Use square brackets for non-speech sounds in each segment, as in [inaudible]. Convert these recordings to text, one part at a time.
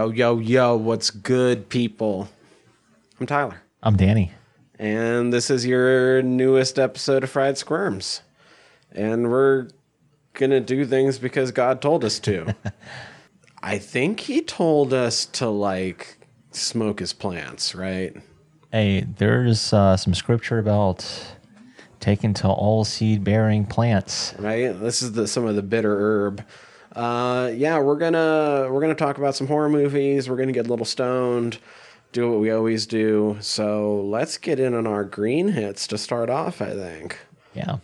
Yo, yo, yo, what's good, people? I'm Tyler, I'm Danny. and this is your newest episode of Fried Squirms. And we're gonna do things because God told us to. [laughs] I think He told us to, like, smoke His plants, right? Hey, there's uh, some scripture about taken to all seed bearing plants. Right? This is the, some of the bitter herb. Uh, yeah, we're gonna we're gonna talk about some horror movies. We're gonna get a little stoned, do what we always do. So let's get in on our green hits to start off. I think. Yeah.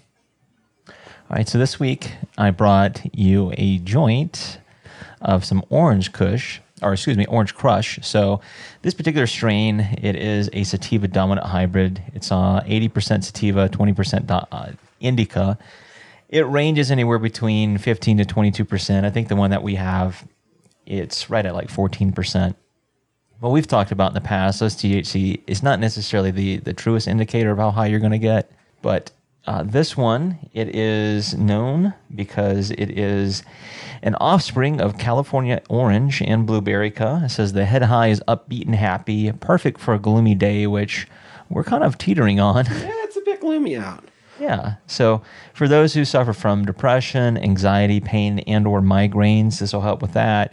All right, so this week I brought you a joint of some orange kush, or excuse me, orange crush. So this particular strain, it is a sativa dominant hybrid. It's uh, 80% sativa, 20% do- uh, indica. It ranges anywhere between 15 to 22%. I think the one that we have, it's right at like 14%. Well, we've talked about in the past, those THC is not necessarily the, the truest indicator of how high you're going to get. But uh, this one, it is known because it is an offspring of California orange and blueberryca. It says the head high is upbeat and happy, perfect for a gloomy day, which we're kind of teetering on. Yeah, it's a bit gloomy out. Yeah. So for those who suffer from depression, anxiety, pain, and or migraines, this will help with that.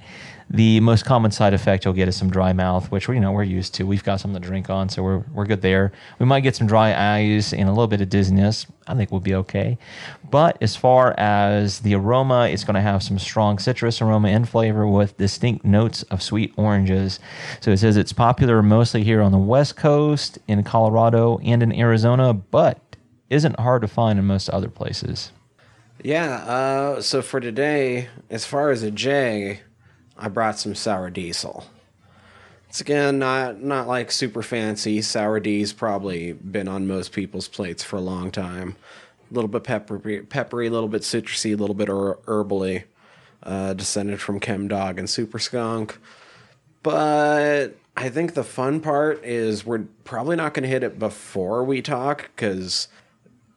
The most common side effect you'll get is some dry mouth, which we you know we're used to. We've got something to drink on, so we're we're good there. We might get some dry eyes and a little bit of dizziness. I think we'll be okay. But as far as the aroma, it's going to have some strong citrus aroma and flavor with distinct notes of sweet oranges. So it says it's popular mostly here on the West Coast, in Colorado, and in Arizona, but isn't hard to find in most other places. Yeah. Uh, so for today, as far as a J, I brought some sour diesel. It's again not not like super fancy. Sour D's probably been on most people's plates for a long time. A little bit peppery, peppery, a little bit citrusy, a little bit her- herbally. Uh, descended from Chemdawg and Super Skunk. But I think the fun part is we're probably not going to hit it before we talk because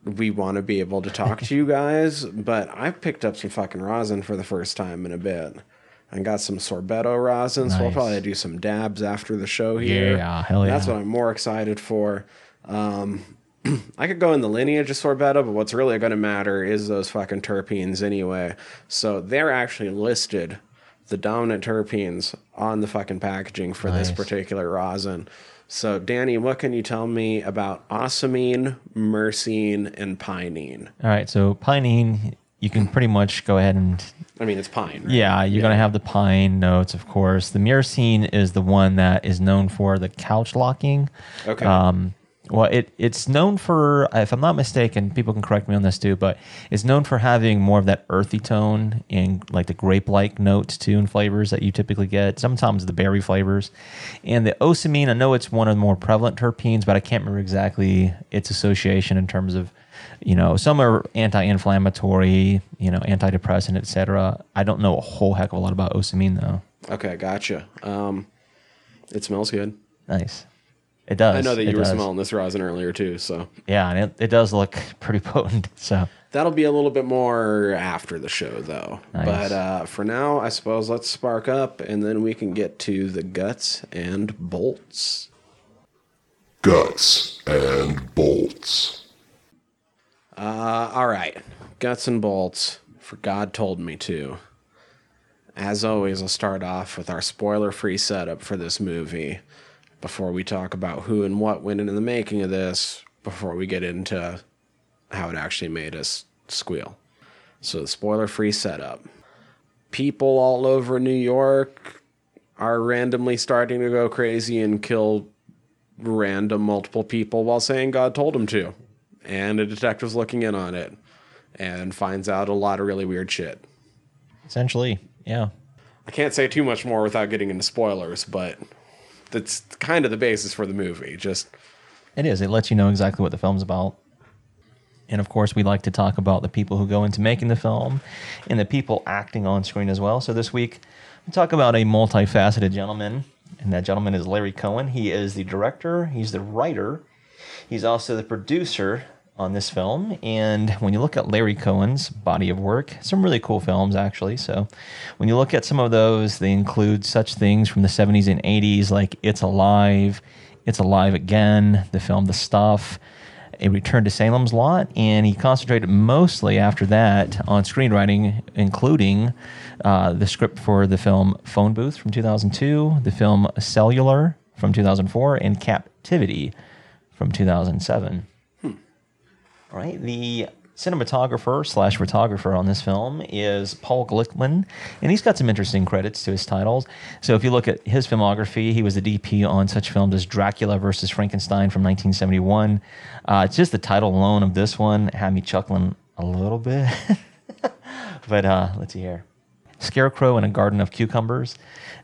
we want to be able to talk to you [laughs] guys. But I've picked up some fucking rosin for the first time in a bit. I got some sorbetto rosin, so we'll probably do some dabs after the show here. Yeah, hell yeah. That's what I'm more excited for. Um, [clears throat] I could go in the lineage of sorbetto, but what's really going to matter is those fucking terpenes anyway. So they're actually listed, the dominant terpenes, on the fucking packaging for this particular rosin. So, Danny, what can you tell me about ocimene, myrcene, and pinene? All right, so pinene, you can pretty much go ahead and I mean, it's pine. Right? yeah, you're gonna have the pine notes, of course. The myrcene is the one that is known for the couch locking. Okay. Um, well, it it's known for, if I'm not mistaken, people can correct me on this too, but it's known for having more of that earthy tone and like the grape-like notes too and flavors that you typically get. Sometimes the berry flavors, and the ocimene. I know it's one of the more prevalent terpenes, but I can't remember exactly its association in terms of, you know, some are anti-inflammatory, you know, antidepressant, etc. I don't know a whole heck of a lot about ocimene though. Okay, gotcha. Um, it smells good. Nice. It does. I know that It you were does. smelling this rosin earlier too, so Yeah, and it, it does look [laughs] pretty potent. So that'll be a little bit more after the show, though. Nice. But uh, for now, I suppose let's spark up, and then we can get to the guts and bolts. Guts and bolts. Uh, all right, guts and bolts. For God told me to. As always, I'll start off with our spoiler-free setup for this movie before we talk about who and what went into the making of this. Before we get into how it actually made us squeal. So the spoiler-free setup. People all over New York are randomly starting to go crazy and kill random multiple people while saying God told them to. And a detective's looking in on it and finds out a lot of really weird shit. essentially, yeah. I can't say too much more without getting into spoilers, but that's kind of the basis for the movie. Just It is. It lets you know exactly what the film's about. And of course, we like to talk about the people who go into making the film and the people acting on screen as well. So this week, we talk about a multifaceted gentleman, and that gentleman is Larry Cohen. He is the director, he's the writer, he's also the producer on this film. And when you look at Larry Cohen's body of work, some really cool films, actually. So when you look at some of those, they include such things from the 70s and 80s like It's Alive, It's Alive Again, the film The Stuff, A Return to Salem's Lot. And he concentrated mostly after that on screenwriting, including uh, the script for the film Phone Booth from 2002, the film Cellular from 2004, and Captivity from 2007. Right. The cinematographer slash photographer on this film is Paul Glickman, and he's got some interesting credits to his titles. So if you look at his filmography, he was the DP on such films as Dracula versus Frankenstein from 1971. Uh, it's just the title alone of this one had me chuckling a little bit. [laughs] but uh, let's see here. Scarecrow in a Garden of Cucumbers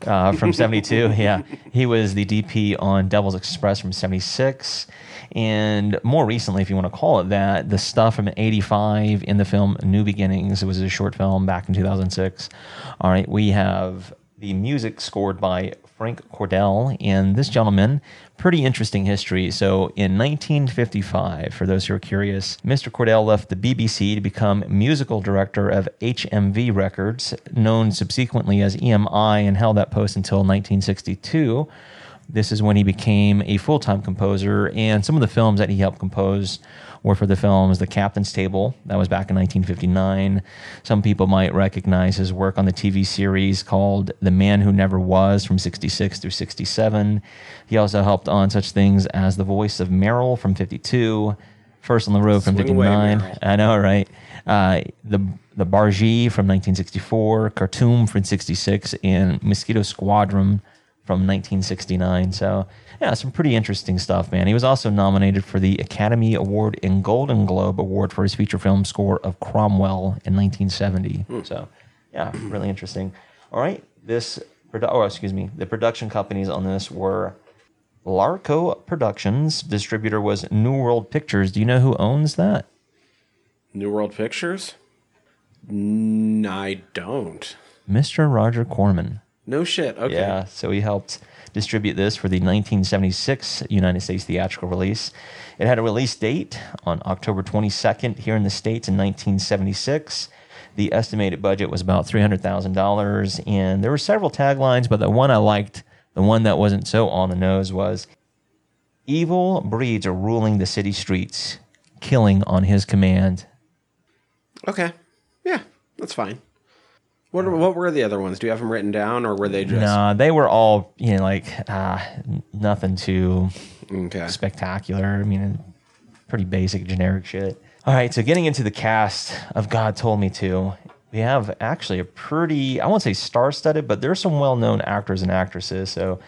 uh, from [laughs] 72. yeah. He was the DP on Devil's Express from 76. And more recently, if you want to call it that, the stuff from 85 in the film New Beginnings. It was a short film back in 2006. All right. We have the music scored by Frank Cordell. And this gentleman, pretty interesting history. So in 1955, for those who are curious, Mr. Cordell left the BBC to become musical director of HMV Records, known subsequently as EMI, and held that post until 1962. This is when he became a full time composer, and some of the films that he helped compose were for the films The Captain's Table, that was back in 1959. Some people might recognize his work on the TV series called The Man Who Never Was from 66 through 67. He also helped on such things as the voice of Merrill from 52, First on the Road from Swing 59. Merrill. I know, right? Uh, the the Bargee from 1964, Khartoum from 66, and Mosquito Squadron from 1969. So, yeah, some pretty interesting stuff, man. He was also nominated for the Academy Award and Golden Globe Award for his feature film score of Cromwell in 1970. Hmm. So, yeah, really interesting. All right, this produ- oh, excuse me, the production companies on this were Larco Productions. Distributor was New World Pictures. Do you know who owns that? New World Pictures? N- I don't. Mr. Roger Corman. No shit. Okay. Yeah, so he helped distribute this for the 1976 United States theatrical release. It had a release date on October 22nd here in the States in 1976. The estimated budget was about $300,000, and there were several taglines, but the one I liked, the one that wasn't so on the nose, was Evil breeds are ruling the city streets, killing on his command. Okay. Yeah, that's fine. What, what were the other ones? Do you have them written down, or were they just Nah, they were all, you know, like uh, nothing too okay? spectacular. I mean, pretty basic, generic shit. All right, so getting into the cast of God Told Me To, we have actually a pretty, I won't say star studded, but there's some well known actors and actresses. So,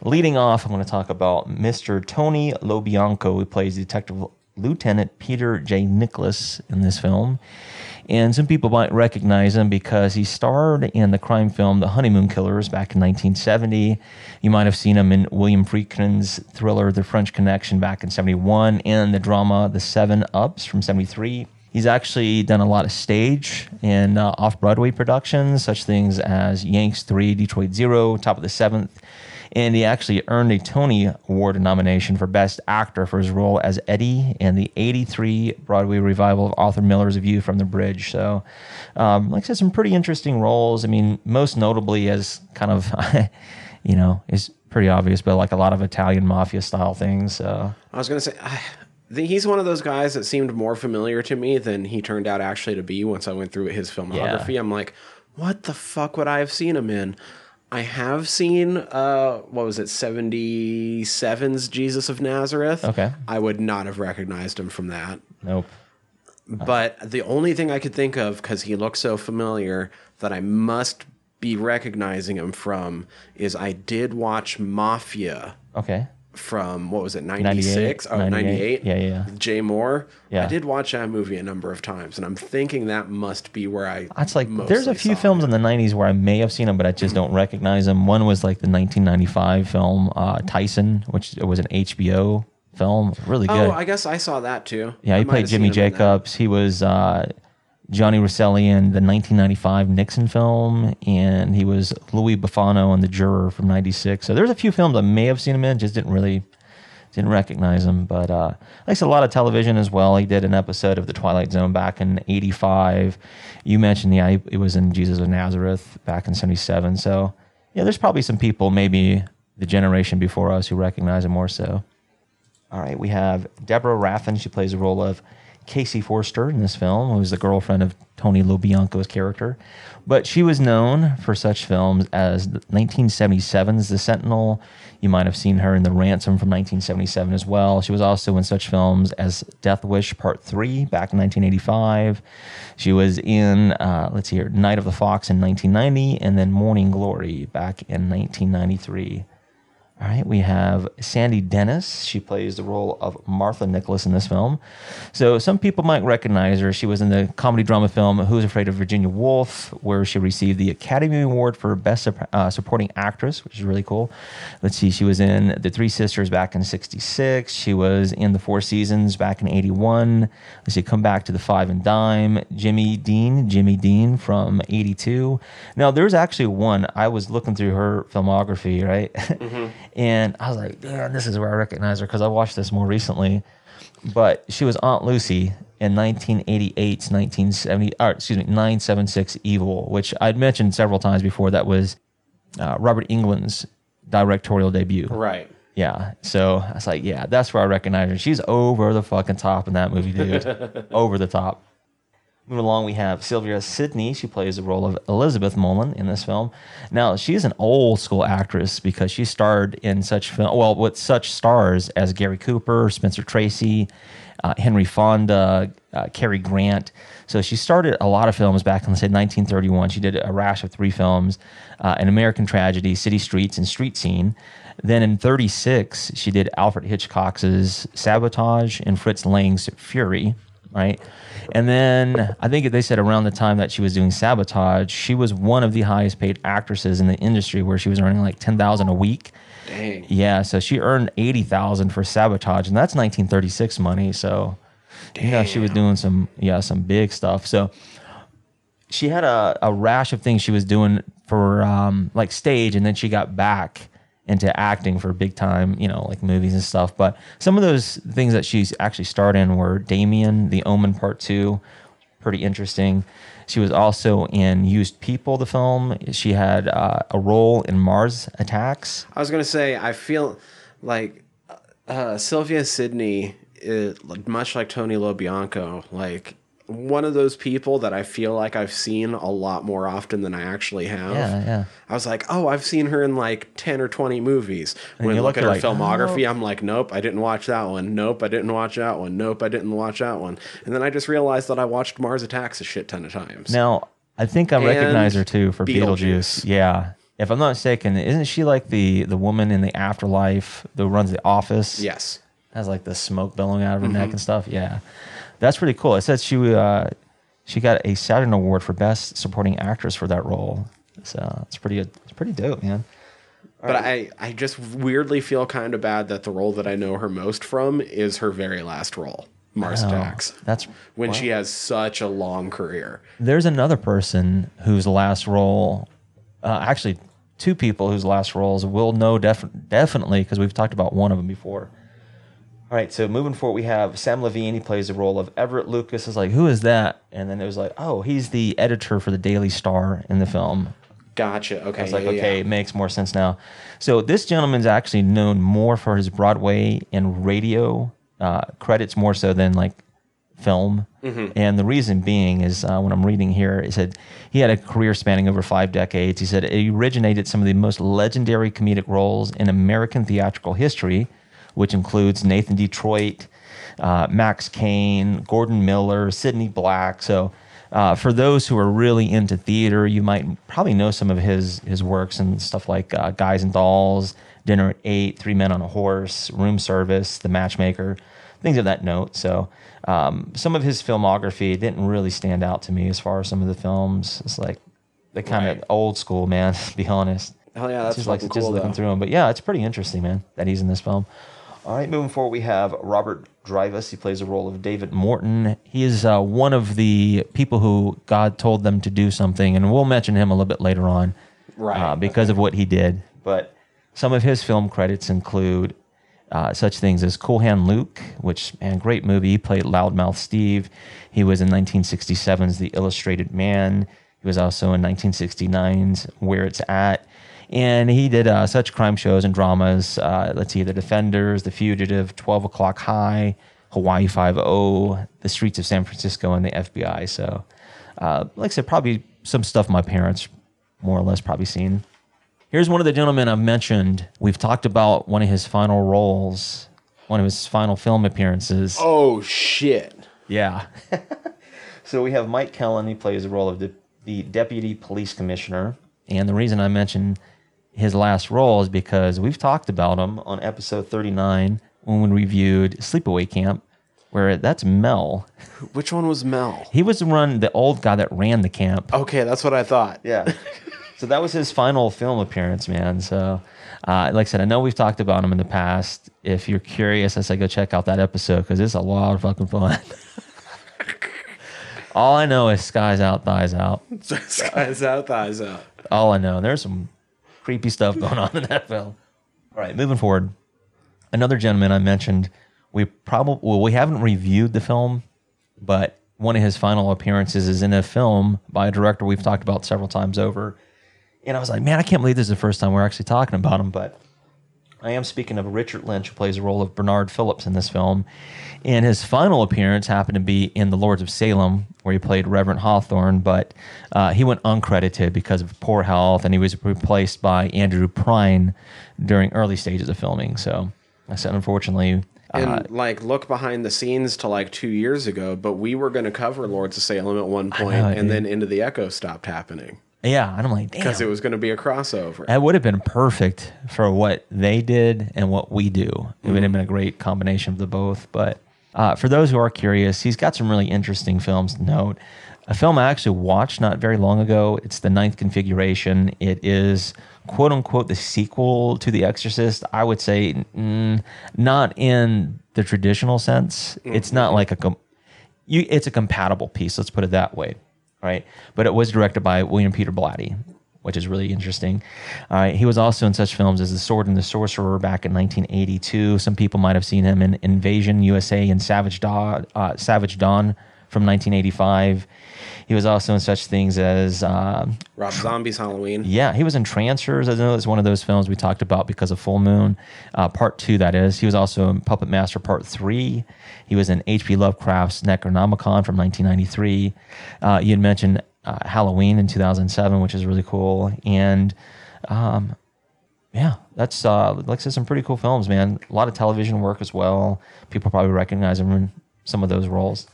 leading off, I'm going to talk about Mr. Tony LoBianco, who plays Detective Lieutenant Peter J. Nicholas in this film. And some people might recognize him because he starred in the crime film The Honeymoon Killers back in 1970. You might have seen him in William Friedkin's thriller The French Connection back in 71 and the drama The Seven Ups from 73. He's actually done a lot of stage and uh, off Broadway productions, such things as Yanks 3, Detroit Zero, Top of the Seventh. And he actually earned a Tony Award nomination for Best Actor for his role as Eddie in the 83 Broadway revival of Arthur Miller's View from the Bridge. So, um, like I said, some pretty interesting roles. I mean, most notably as kind of, [laughs] you know, is pretty obvious, but like a lot of Italian mafia style things. So, I was gonna say I, he's one of those guys that seemed more familiar to me than he turned out actually to be. Once I went through his filmography, I'm like, what the fuck would I have seen him in? I have seen uh what was it 77's Jesus of Nazareth. Okay. I would not have recognized him from that. nope. But the only thing I could think of cuz he looks so familiar that I must be recognizing him from is I did watch Mafia Okay. From what was it 96 oh 98. 98 Yeah, yeah, yeah. Jay Mohr Yeah. i did watch that movie a number of times and i'm thinking that must be where i That's like there's a few films it. in the '90s where I may have seen them, but I just don't recognize them. One was like the 1995 film uh, Tyson, which was an HBO film, really good. oh i guess i saw that too yeah, I he played Jimmy him in that. Jacobs. He was uh, Johnny Rosselli in the 1995 Nixon film, and he was Louis Boffano in The Juror from '96. So there's a few films I may have seen him in, just didn't really didn't recognize him, but uh, likes a lot of television as well. He did an episode of The Twilight Zone back in '85. You mentioned, yeah, he was in Jesus of Nazareth back in '77. So, yeah, there's probably some people, maybe the generation before us, who recognize him more so. All right, we have Deborah Raffin. She plays the role of Casey Forster in this film, who's the girlfriend of Tony LoBianco's character. But she was known for such films as 1977's The Sentinel. You might have seen her in The Ransom from 1977 as well. She was also in such films as Death Wish Part 3 back in 1985. She was in, uh, let's see here, Night of the Fox in 1990, and then Morning Glory back in 1993. All right, we have Sandy Dennis. She plays the role of Martha Nicholas in this film. So some people might recognize her. She was in the comedy drama film Who's Afraid of Virginia Woolf, where she received the Academy Award for Best uh, Supporting Actress, which is really cool. Let's see, she was in The Three Sisters back in 66. She was in The Four Seasons back in 81. Let's see, Come Back to the Five and Dime. Jimmy Dean, Jimmy Dean from 82. Now, there's actually one, I was looking through her filmography, right? [laughs] And I was like, damn, this is where I recognize her because I watched this more recently. But she was Aunt Lucy in 1988's 1970, or excuse me, 976 Evil, which I'd mentioned several times before. That was uh, Robert Englund's directorial debut. Right. Yeah. So I was like, yeah, that's where I recognize her. She's over the fucking top in that movie, dude. [laughs] over the top. Moving along, we have Sylvia Sidney. She plays the role of Elizabeth Mullen in this film. Now, she's an old school actress because she starred in such film, well, with such stars as Gary Cooper, Spencer Tracy, uh, Henry Fonda, uh, Cary Grant. So she started a lot of films back in, say, 1931. She did a rash of three films uh, An American Tragedy, City Streets, and Street Scene. Then in 36, she did Alfred Hitchcock's Sabotage and Fritz Lang's Fury, right? And then I think they said around the time that she was doing Sabotage, she was one of the highest paid actresses in the industry where she was earning like 10,000 a week. Dang. Yeah, so she earned 80,000 for Sabotage and that's 1936 money, so you know she was doing some yeah, some big stuff. So she had a, a rash of things she was doing for um, like stage, and then she got back into acting for big time, you know, like movies and stuff. But some of those things that she's actually starred in were Damien, The Omen Part Two, pretty interesting. She was also in Used People, the film. She had uh, a role in Mars Attacks. I was gonna say I feel like uh, Sylvia Sidney, is, much like Tony LoBianco, like one of those people that I feel like I've seen a lot more often than I actually have. Yeah, yeah. I was like, oh, I've seen her in like ten or twenty movies. When you look look at her like, filmography, I'm like, nope, I didn't watch that one. Nope, I didn't watch that one. Nope, I didn't watch that one. And then I just realized that I watched Mars Attacks a shit ton of times. Now, I think I recognize her too for Beetlejuice. Beetlejuice. Yeah. If I'm not mistaken, isn't she like the the woman in the afterlife that runs the office? Yes. has like the smoke billowing out of her Mm-hmm. neck and stuff. Yeah, that's pretty cool. It says she uh, she got a Saturn Award for Best Supporting Actress for that role. So it's pretty it's pretty dope, man. But I, I just weirdly feel kind of bad that the role that I know her most from is her very last role, Mars Oh, Attacks. that's when wow. she has such a long career. There's another person whose last role, uh, actually, two people whose last roles we'll know def- definitely because we've talked about one of them before. All right, so moving forward, we have Sam Levene. He plays the role of Everett Lucas. Is like, who is that? And then it was like, oh, he's the editor for the Daily Star in the film. Gotcha. Okay. I was like, yeah, okay, yeah. it makes more sense now. So this gentleman's actually known more for his Broadway and radio uh, credits more so than like film. And the reason being is uh, when I'm reading here, it said he had a career spanning over five decades. He said he originated some of the most legendary comedic roles in American theatrical history, which includes Nathan Detroit, uh, Max Kane, Gordon Miller, Sidney Black. So uh, for those who are really into theater, you might probably know some of his his works and stuff like uh, Guys and Dolls, Dinner at Eight, Three Men on a Horse, Room Service, The Matchmaker, things of that note. So um, some of his filmography didn't really stand out to me as far as some of the films. It's like they kind of old school, man. [laughs] To be honest. Hell yeah, that's just like fucking just cool, looking through them. But yeah, it's pretty interesting, man, that he's in this film. All right, moving forward, we have Robert Drivas. He plays the role of David Morton. He is uh, one of the people who God told them to do something, and we'll mention him a little bit later on, Right, Uh, because of what he did. But some of his film credits include uh, such things as Cool Hand Luke, which man, great movie. He played Loudmouth Steve. He was in 1967's The Illustrated Man. He was also in 1969's Where It's At. And he did uh, such crime shows and dramas. Uh, let's see, The Defenders, The Fugitive, 12 O'Clock High, Hawaii Five O, The Streets of San Francisco, and the FBI. So, uh, like I said, probably some stuff my parents more or less probably seen. Here's one of the gentlemen I've mentioned. We've talked about one of his final roles, one of his final film appearances. Oh shit. Yeah. [laughs] so we have Mike Kellin. He plays the role of the, the deputy police commissioner. And the reason I mention his last role is because we've talked about him on episode 39 when we reviewed Sleepaway Camp, where that's Mel. Which one was Mel? He was the run the old guy that ran the camp. Okay, that's what I thought. Yeah. so that was his final film appearance, man. So, uh, like I said, I know we've talked about him in the past. If you're curious, I say go check out that episode because it's a lot of fucking fun. [laughs] All I know is skies out, thighs out. [laughs] Skies out, thighs out. All I know. There's some creepy stuff [laughs] going on in that film. All right, moving forward. Another gentleman I mentioned, we probably well, we haven't reviewed the film, but one of his final appearances is in a film by a director we've talked about several times over. And I was like, man, I can't believe this is the first time we're actually talking about him. But I am speaking of Richard Lynch, who plays the role of Bernard Phillips in this film. And his final appearance happened to be in The Lords of Salem, where he played Reverend Hawthorne, but uh, he went uncredited because of poor health, and he was replaced by Andrew Prine during early stages of filming. So I said, unfortunately, And uh, like look behind the scenes to like two years ago, but we were going to cover Lords of Salem at one point, know, and dude. then Into the Echo stopped happening yeah, and I'm like, damn. because it was going to be a crossover. That would have been perfect for what they did and what we do. It would have been a great combination of the both. But uh, for those who are curious, he's got some really interesting films to note. A film I actually watched not very long ago. It's The Ninth Configuration. It is quote unquote the sequel to The Exorcist. I would say mm, not in the traditional sense. It's not like a com- you. It's a compatible piece. Let's put it that way right? But it was directed by William Peter Blatty, which is really interesting. Uh, he was also in such films as The Sword and the Sorcerer back in 1982. Some people might have seen him in Invasion USA and Savage Dawn, uh, Savage Dawn from 1985. He was also in such things as uh, Rob Zombie's Halloween. yeah, he was in Trancers. I know it's one of those films we talked about because of Full Moon, uh, Part Two. That is. He was also in Puppet Master Part Three. He was in H.P. Lovecraft's Necronomicon from 1993. Uh, you had mentioned uh, Halloween in 2007, which is really cool. And um, yeah, that's uh, like I said, some pretty cool films, man. A lot of television work as well. People probably recognize him in some of those roles.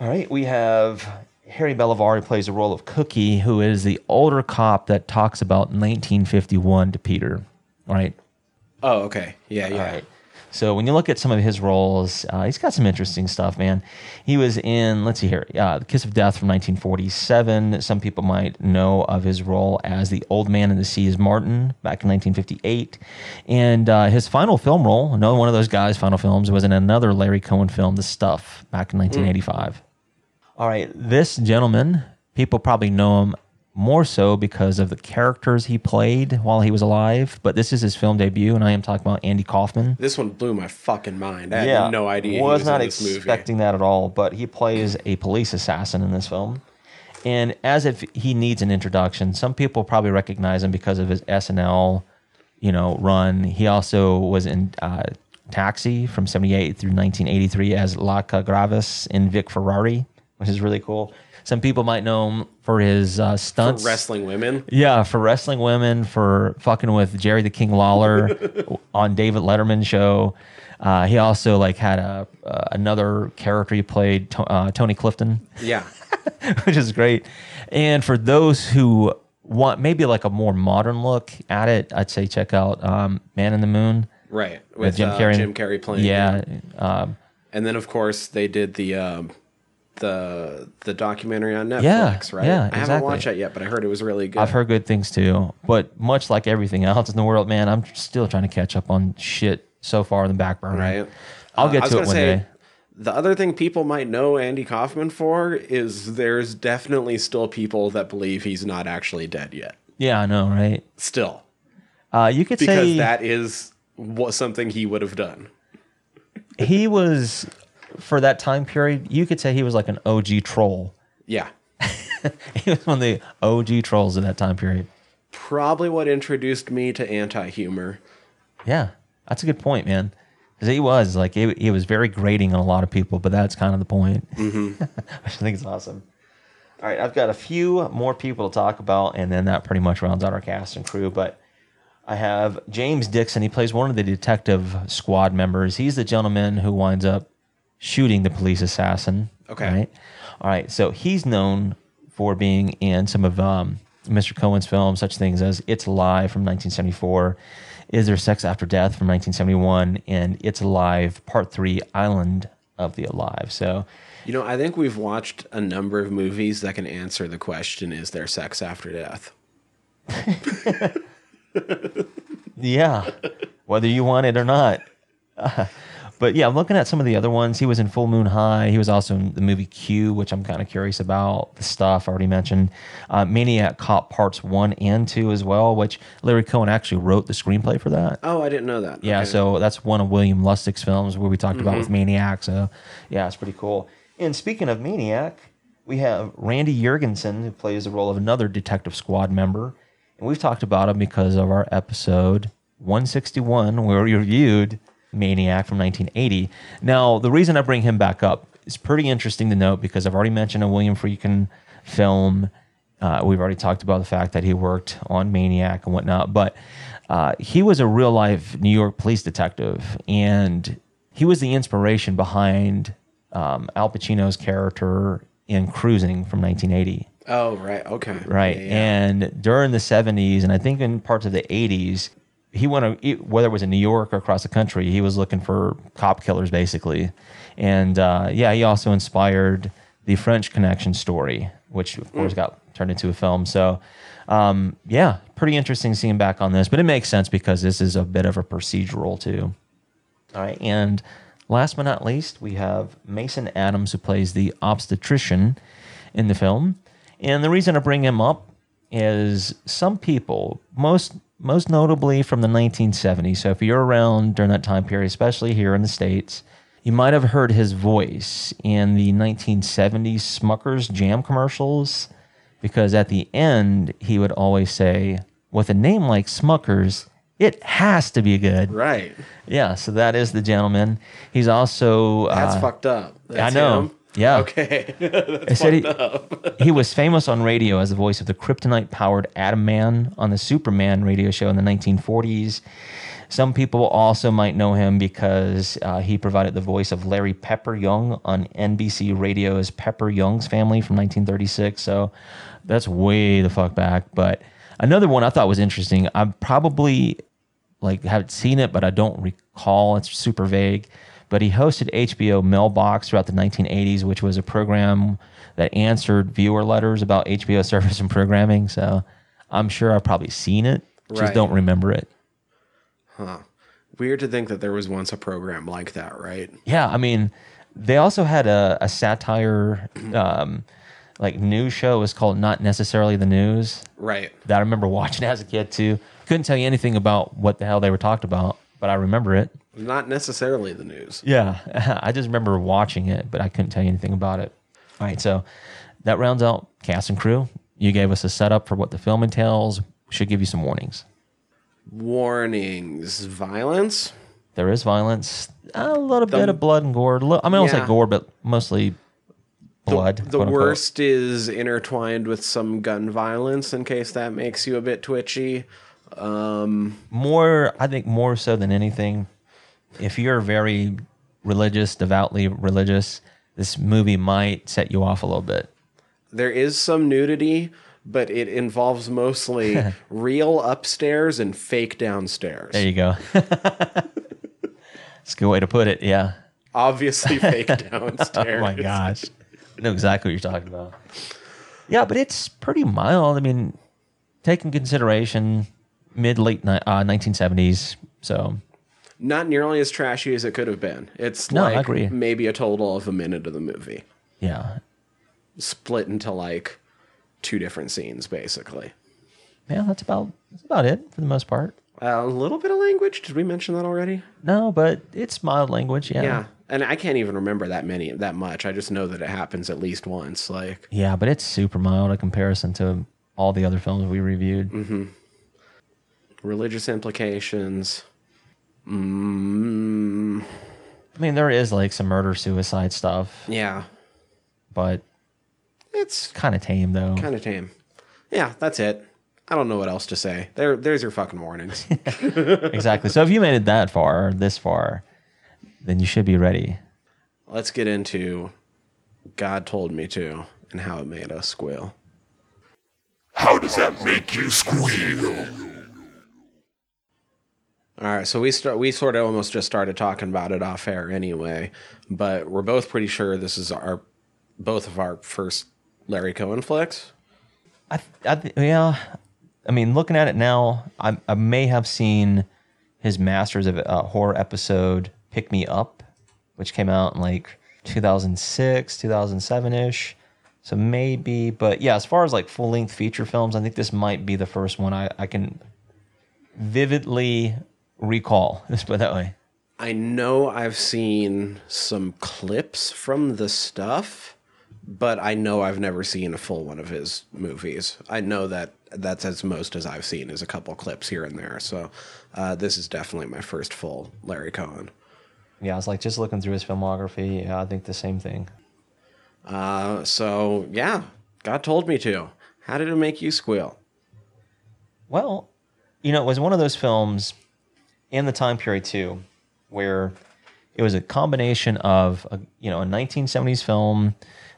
All right, we have Harry Bellaver who plays the role of Cookie, who is the older cop that talks about 1951 to Peter. Right. Oh, okay. Yeah, yeah. All right. So when you look at some of his roles, uh, he's got some interesting stuff, man. He was in, let's see here, uh, The Kiss of Death from 1947. Some people might know of his role as the old man in the Sea is Martin, back in 1958. And uh, his final film role, another one of those guys' final films, was in another Larry Cohen film, The Stuff, back in 1985. All right, this gentleman, people probably know him more so because of the characters he played while he was alive, but this is his film debut, and I am talking about Andy Kaufman. This one blew my fucking mind. I had no idea Was, he was not in this movie. expecting that at all, but he plays a police assassin in this film. And as if he needs an introduction, some people probably recognize him because of his SNL, you know, run. He also was in uh, Taxi from 78 through 1983 as Latka Gravas in Vic Ferrari, which is really cool. Some people might know him for his uh, For stunts. wrestling women. Yeah, for wrestling women, for fucking with Jerry the King Lawler [laughs] on David Letterman show. Uh, he also like had a uh, another character he played, to, uh, Tony Clifton, Yeah. [laughs] which is great. And for those who want maybe like a more modern look at it, I'd say check out um, Man in the Moon Right. With with Jim uh, Carrey. Jim Carrey playing. Yeah, um, And then of course they did the um, the the documentary on Netflix, Yeah, right? yeah, I haven't watched that yet, but I heard it was really good. I've heard good things too. But much like everything else in the world, man, I'm still trying to catch up on shit so far in the back burner. right. I'll Uh, get I was to it one say, day. The other thing people might know Andy Kaufman for is there's definitely still people that believe he's not actually dead yet. Yeah, I know, right? Still. Uh, you could Because say that is what something he would have done. he was for that time period. You could say he was like an OG troll. Yeah. [laughs] He was one of the OG trolls of that time period. Probably what introduced me to anti humor. Yeah, that's a good point, man. Because he was like he, he was very grating on a lot of people, but that's kind of the point. Mm-hmm. [laughs] I think it's awesome. All right, I've got a few more people to talk about, and then that pretty much rounds out our cast and crew. But I have James Dixon. He plays one of the detective squad members. He's the gentleman who winds up shooting the police assassin. Okay. Right? All right. So he's known for being in some of um, Mr. Cohen's films, such things as It's Alive from 1974, Is There Sex After Death from 1971, and It's Alive Part 3 Island of the Alive. So You know, I think we've watched a number of movies that can answer the question is there sex after death? [laughs] Yeah, whether you want it or not. [laughs] but yeah, I'm looking at some of the other ones. He was in Full Moon High. He was also in the movie Q, which I'm kind of curious about. The stuff I already mentioned. Uh, Maniac Cop Parts 1 and 2 as well, which Larry Cohen actually wrote the screenplay for that. Oh, I didn't know that. Yeah, Okay. so that's one of William Lustig's films where we talked about with Maniac. So yeah, it's pretty cool. And speaking of Maniac, we have Randy Jurgensen who plays the role of another Detective Squad member, and we've talked about him because of our episode 161 where we reviewed Maniac from 1980. Now, the reason I bring him back up is pretty interesting to note because I've already mentioned a William Friedkin film. Uh, we've already talked about the fact that he worked on Maniac and whatnot, but uh, he was a real life New York police detective, and he was the inspiration behind um, Al Pacino's character in Cruising from 1980 Oh, right. Okay. right? Yeah, yeah. And during the 70s, and I think in parts of the 80s, he went to, whether it was in New York or across the country, he was looking for cop killers basically. And uh, yeah, he also inspired the French Connection story, which of course got turned into a film. So um, yeah, pretty interesting seeing back on this, but it makes sense because this is a bit of a procedural too. All right, and last but not least, we have Mason Adams who plays the obstetrician in the film. And the reason I bring him up is some people, most most notably from the 1970s. So if you're around during that time period, especially here in the states, you might have heard his voice in the 1970s Smuckers jam commercials because at the end he would always say, "With a name like Smuckers, it has to be good." Right. Yeah, so that is the gentleman. He's also That's uh, fucked up. That's know. him? Yeah. Okay. [laughs] I said he, [laughs] he was famous on radio as the voice of the kryptonite powered Atom Man on the Superman radio show in the 1940s. Some people also might know him because uh, he provided the voice of Larry Pepper Young on NBC Radio's Pepper Young's Family from 1936. So that's way the fuck back. But another one I thought was interesting. I probably like haven't seen it, but I don't recall. It's super vague. But he hosted HBO Mailbox throughout the 1980s, which was a program that answered viewer letters about HBO [laughs] service and programming. So I'm sure I've probably seen it, just Right. don't remember it. Huh. Weird to think that there was once a program like that, right? Yeah, I mean, they also had a, a satire [clears throat] um, like news show. It was called Not Necessarily the News. Right. That I remember [laughs] watching as a kid too. Couldn't tell you anything about what the hell they were talked about, but I remember it. Not necessarily the news. Yeah, [laughs] I just remember watching it, but I couldn't tell you anything about it. All right, so that rounds out cast and crew. You gave us a setup for what the film entails. Should give you some warnings. Warnings. Violence. There is violence, a little bit of blood and gore. Little- I mean, I won't say gore, but mostly blood. The quote unquote. worst is intertwined with some gun violence in case that makes you a bit twitchy. Um, more i think more so than anything if you're very religious devoutly religious this movie might set you off a little bit. There is some nudity, but it involves mostly [laughs] real upstairs and fake downstairs. there you go. [laughs] It's a good way to put it yeah. Obviously [laughs] fake downstairs. oh my gosh. I know exactly what you're talking about. Yeah but it's pretty mild. I mean take in consideration mid late ni- uh, 1970s so Not nearly as trashy as it could have been. It's No, I like agree. maybe a total of a minute of the movie, yeah split into like two different scenes, basically. yeah that's about that's about it for the most part a little bit of language. Did we mention that already? No, but it's mild language. Yeah. Yeah. And I can't even remember that many, that much. I just know that it happens at least once. Like, Yeah, but it's super mild in comparison to all the other films we reviewed. Mm-hmm. religious implications. Mm, I mean, there is like some murder suicide stuff, yeah. but It's kind of tame though. kind of tame. Yeah, that's it. I don't know what else to say. There, there's your fucking warnings. [laughs] exactly. So if you made it that far, this far, then you should be ready. Let's get into God told me to and how it made us squeal. How does that make you squeal? All right, so we start. We sort of almost just started talking about it off air anyway, but we're both pretty sure this is our both of our first Larry Cohen flicks. I, I yeah. I mean, looking at it now, I, I may have seen his Masters of uh, Horror episode "Pick Me Up," which came out in like 2006, 2007 ish. So maybe, but yeah, as far as like full length feature films, I think this might be the first one I, I can vividly recall. [laughs] Let's put it that way. I know I've seen some clips from the stuff, but I know I've never seen a full one of his movies. I know that that's as most as I've seen is a couple clips here and there. So uh, this is definitely my first full Larry Cohen. Yeah, I was like just looking through his filmography. Yeah, I think the same thing. Uh, so yeah, God told me to. How did it make you squeal? Well, you know, it was one of those films in the time period too, where it was a combination of a, you know a 1970s film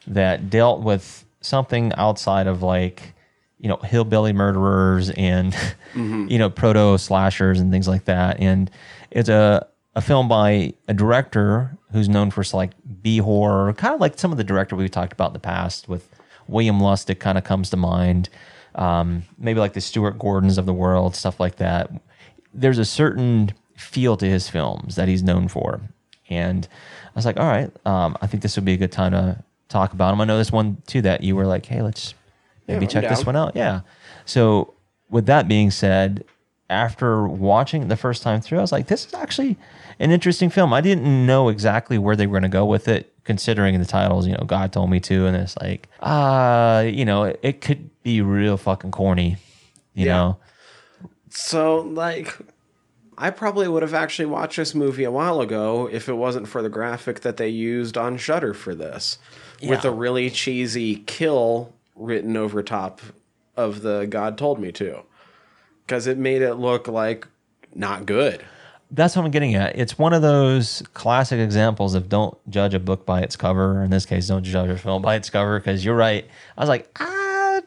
that dealt with something outside of like you know hillbilly murderers and [laughs] you know proto slashers and things like that, and it's a a film by a director who's known for like B horror, kind of like some of the director we've talked about in the past with William Lustig kind of comes to mind. Um, maybe like the Stuart Gordons of the world, stuff like that. There's a certain feel to his films that he's known for. And I was like, all right, um, I think this would be a good time to talk about him. I know this one too that you were like, hey, let's maybe I'm check this one out. Yeah. So with that being said, after watching it the first time through, I was like, this is actually an interesting film. I didn't know exactly where they were going to go with it, considering the titles, you know, God told me to, and it's like, uh, you know, it, it could be real fucking corny, you Yeah. know? So like, I probably would have actually watched this movie a while ago if it wasn't for the graphic that they used on Shudder for this, with a really cheesy kill written over top of the God told me to, because it made it look like not good. That's what I'm getting at. It's one of those classic examples of don't judge a book by its cover. In this case, don't judge a film by its cover because you're right. I was like, ah,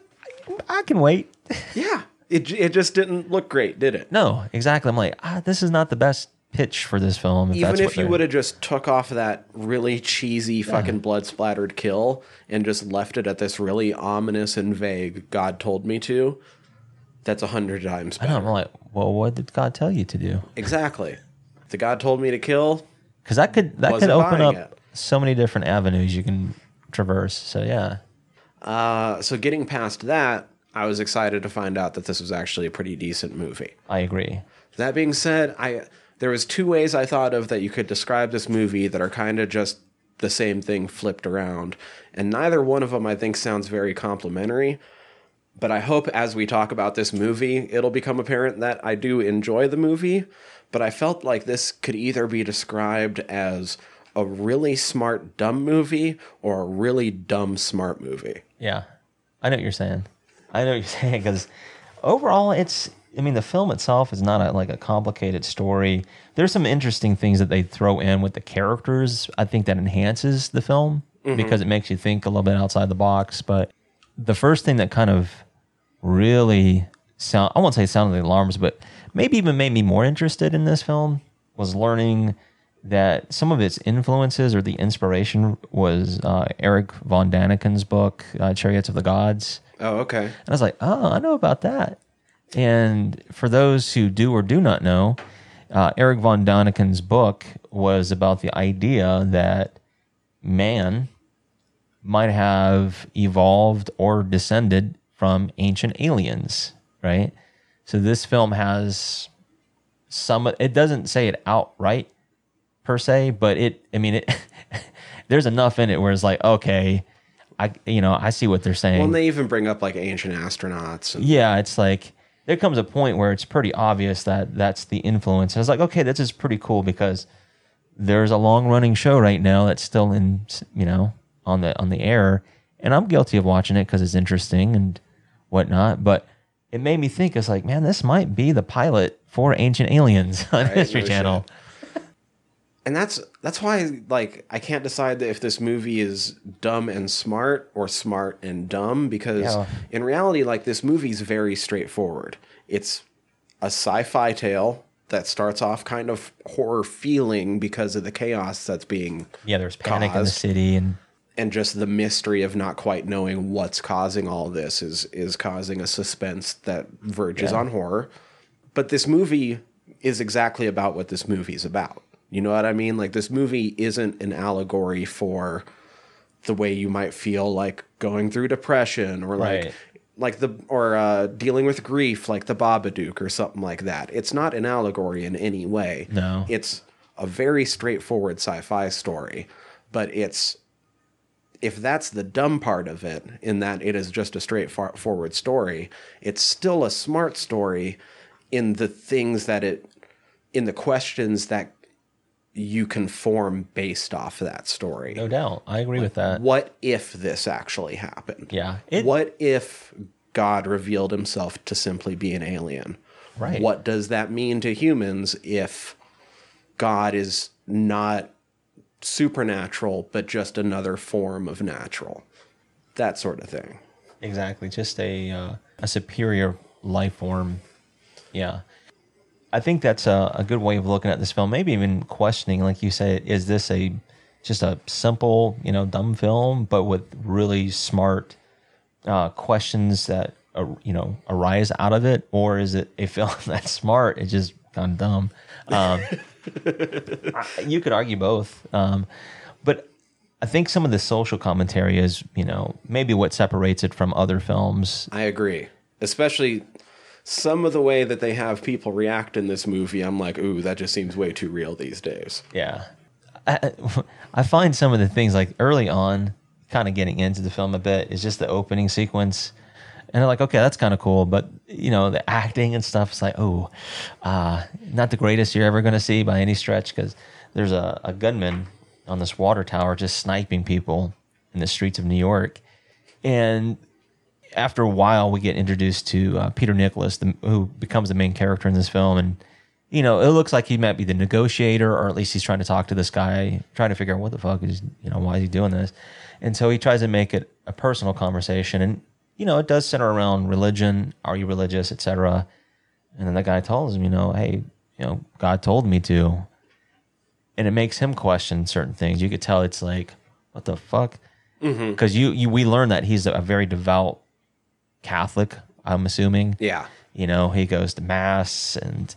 I can wait. Yeah, it it just didn't look great, did it? No, exactly. I'm like, ah, this is not the best pitch for this film. If Even if you would have just took off that really cheesy fucking blood splattered kill and just left it at this really ominous and vague God told me to, that's a hundred times I know, better. I'm like, well, what did God tell you to do? Exactly. The God told me to kill. Because that could that could open up it. so many different avenues you can traverse. So yeah, Uh, so getting past that, I was excited to find out that this was actually a pretty decent movie. I agree. That being said, I there was two ways I thought of that you could describe this movie that are kind of just the same thing flipped around, and neither one of them I think sounds very complimentary. But I hope as we talk about this movie, it'll become apparent that I do enjoy the movie, but I felt like this could either be described as a really smart dumb movie or a really dumb smart movie. Yeah, I know what you're saying. I know what you're [laughs] saying because overall, it's. I mean, the film itself is not a, like a complicated story. There's some interesting things that they throw in with the characters. I think that enhances the film because it makes you think a little bit outside the box. But the first thing that kind of really sound I won't say sounded the alarms, but maybe even made me more interested in this film was learning that some of its influences or the inspiration was uh, Erich von Däniken's book, uh, Chariots of the Gods. Oh, okay. And I was like, oh, I know about that. And for those who do or do not know, uh, Erich von Däniken's book was about the idea that man might have evolved or descended from ancient aliens, right? So this film has some. It doesn't say it outright per se, but it. I mean, it. [laughs] there's enough in it where it's like, okay, I you know I see what they're saying. Well, and they even bring up like ancient astronauts. And, yeah, it's like there comes a point where it's pretty obvious that that's the influence. And was like, okay, this is pretty cool because there's a long running show right now that's still in, you know, on the on the air, and I'm guilty of watching it because it's interesting and whatnot. But it made me think, it's like, man, this might be the pilot for Ancient Aliens on Right, History no Channel. And that's that's why like I can't decide if this movie is dumb and smart or smart and dumb because Yeah. in reality, like this movie's very straightforward. It's a sci-fi tale that starts off kind of horror feeling because of the chaos that's being Yeah, there's panic in the city, and and just the mystery of not quite knowing what's causing all this is is causing a suspense that verges Yeah. on horror. But this movie is exactly about what this movie's about. You know what I mean? Like this movie isn't an allegory for the way you might feel like going through depression or like Right. like the or uh, dealing with grief like the Babadook or something like that. It's not an allegory in any way. No. It's a very straightforward sci-fi story, but it's if that's the dumb part of it, in that it is just a straightforward story, it's still a smart story in the things that it, in the questions that you can form based off that story. no doubt, I agree with that. What if this actually happened? Yeah. It- what if God revealed himself to simply be an alien? Right. What does that mean to humans if God is not supernatural, but just another form of natural? That sort of thing. Exactly, just a uh, a superior life form. Yeah, I think that's a, a good way of looking at this film. Maybe even questioning, like you said, is this a just a simple, you know, dumb film, but with really smart uh, questions that uh, you know arise out of it, or is it a [laughs] film that's smart? It's just gone dumb. Um, you could argue both, um, but I think some of the social commentary is, you know, maybe what separates it from other films. I agree. Especially some of the way that they have people react in this movie. I'm like, ooh, that just seems way too real these days. Yeah. I, I find some of the things like early on, kind of getting into the film a bit, is just the opening sequence. And I'm like, okay, that's kind of cool. But, you know, the acting and stuff is like, oh, uh, not the greatest you're ever going to see by any stretch because there's a, a gunman on this water tower just sniping people in the streets of New York. And after a while, we get introduced to uh, Peter Nicholas, the, who becomes the main character in this film, and you know, it looks like he might be the negotiator, or at least he's trying to talk to this guy, trying to figure out what the fuck is, you know, why is he doing this? And so he tries to make it a personal conversation, and you know, it does center around religion. Are you religious, etc. And then the guy tells him, you know, hey, you know, God told me to, and it makes him question certain things. You could tell it's like, what the fuck? Because you, you, we learn that he's a very devout Catholic. I'm assuming. Yeah. You know, he goes to mass and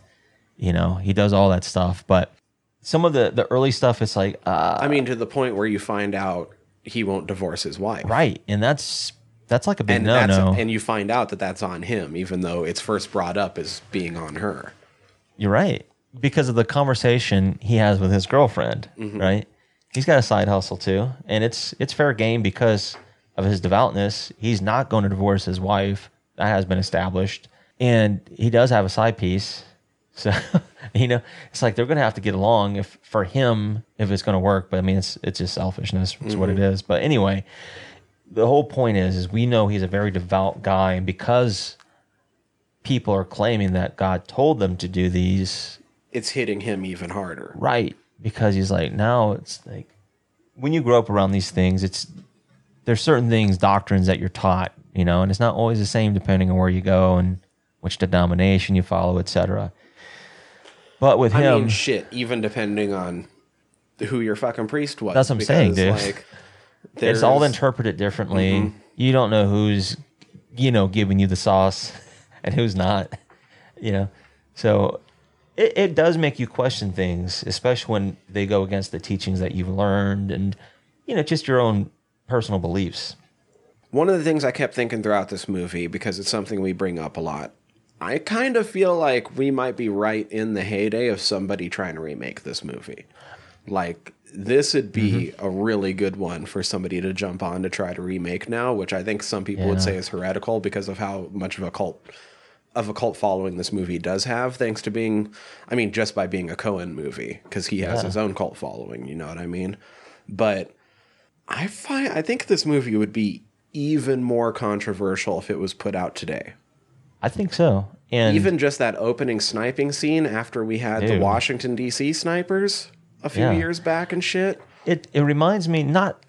you know he does all that stuff. But some of the the early stuff is like, uh, I mean, to the point where you find out he won't divorce his wife. right, and that's that's like a big And no that's no. and you find out that that's on him, even though it's first brought up as being on her. You're right because of the conversation he has with his girlfriend. Right, he's got a side hustle too, and it's it's fair game because of his devoutness. He's not going to divorce his wife. That has been established, and he does have a side piece. [laughs] So you know, it's like they're going to have to get along if for him if it's going to work. But I mean, it's it's just selfishness. It's what it mm-hmm. is. But anyway, the whole point is is we know he's a very devout guy, and because people are claiming that God told them to do these, It's hitting him even harder. right? Because he's like, now it's like when you grow up around these things, it's there's certain things, doctrines that you're taught, you know, and it's not always the same depending on where you go and which denomination you follow, etc. But with I him, mean, shit. Even depending on who your fucking priest was. That's what I'm saying, dude. Like, [laughs] it's all interpreted differently. Mm-hmm. You don't know who's, you know, giving you the sauce [laughs] and who's not, you know. So it, it does make you question things, especially when they go against the teachings that you've learned and, you know, just your own personal beliefs. One of the things I kept thinking throughout this movie, because it's something we bring up a lot, I kind of feel like we might be right in the heyday of somebody trying to remake this movie. Like this would be mm-hmm. a really good one for somebody to jump on to try to remake now, which I think some people would say is heretical because of how much of a cult of a cult following this movie does have, thanks to being, I mean, just by being a Cohen movie, because he has Yeah. his own cult following. You know what I mean? But I find I think this movie would be even more controversial if it was put out today. I think so. And Even just that opening sniping scene after we had the Washington D.C. snipers a few Yeah. years back and shit. it it reminds me not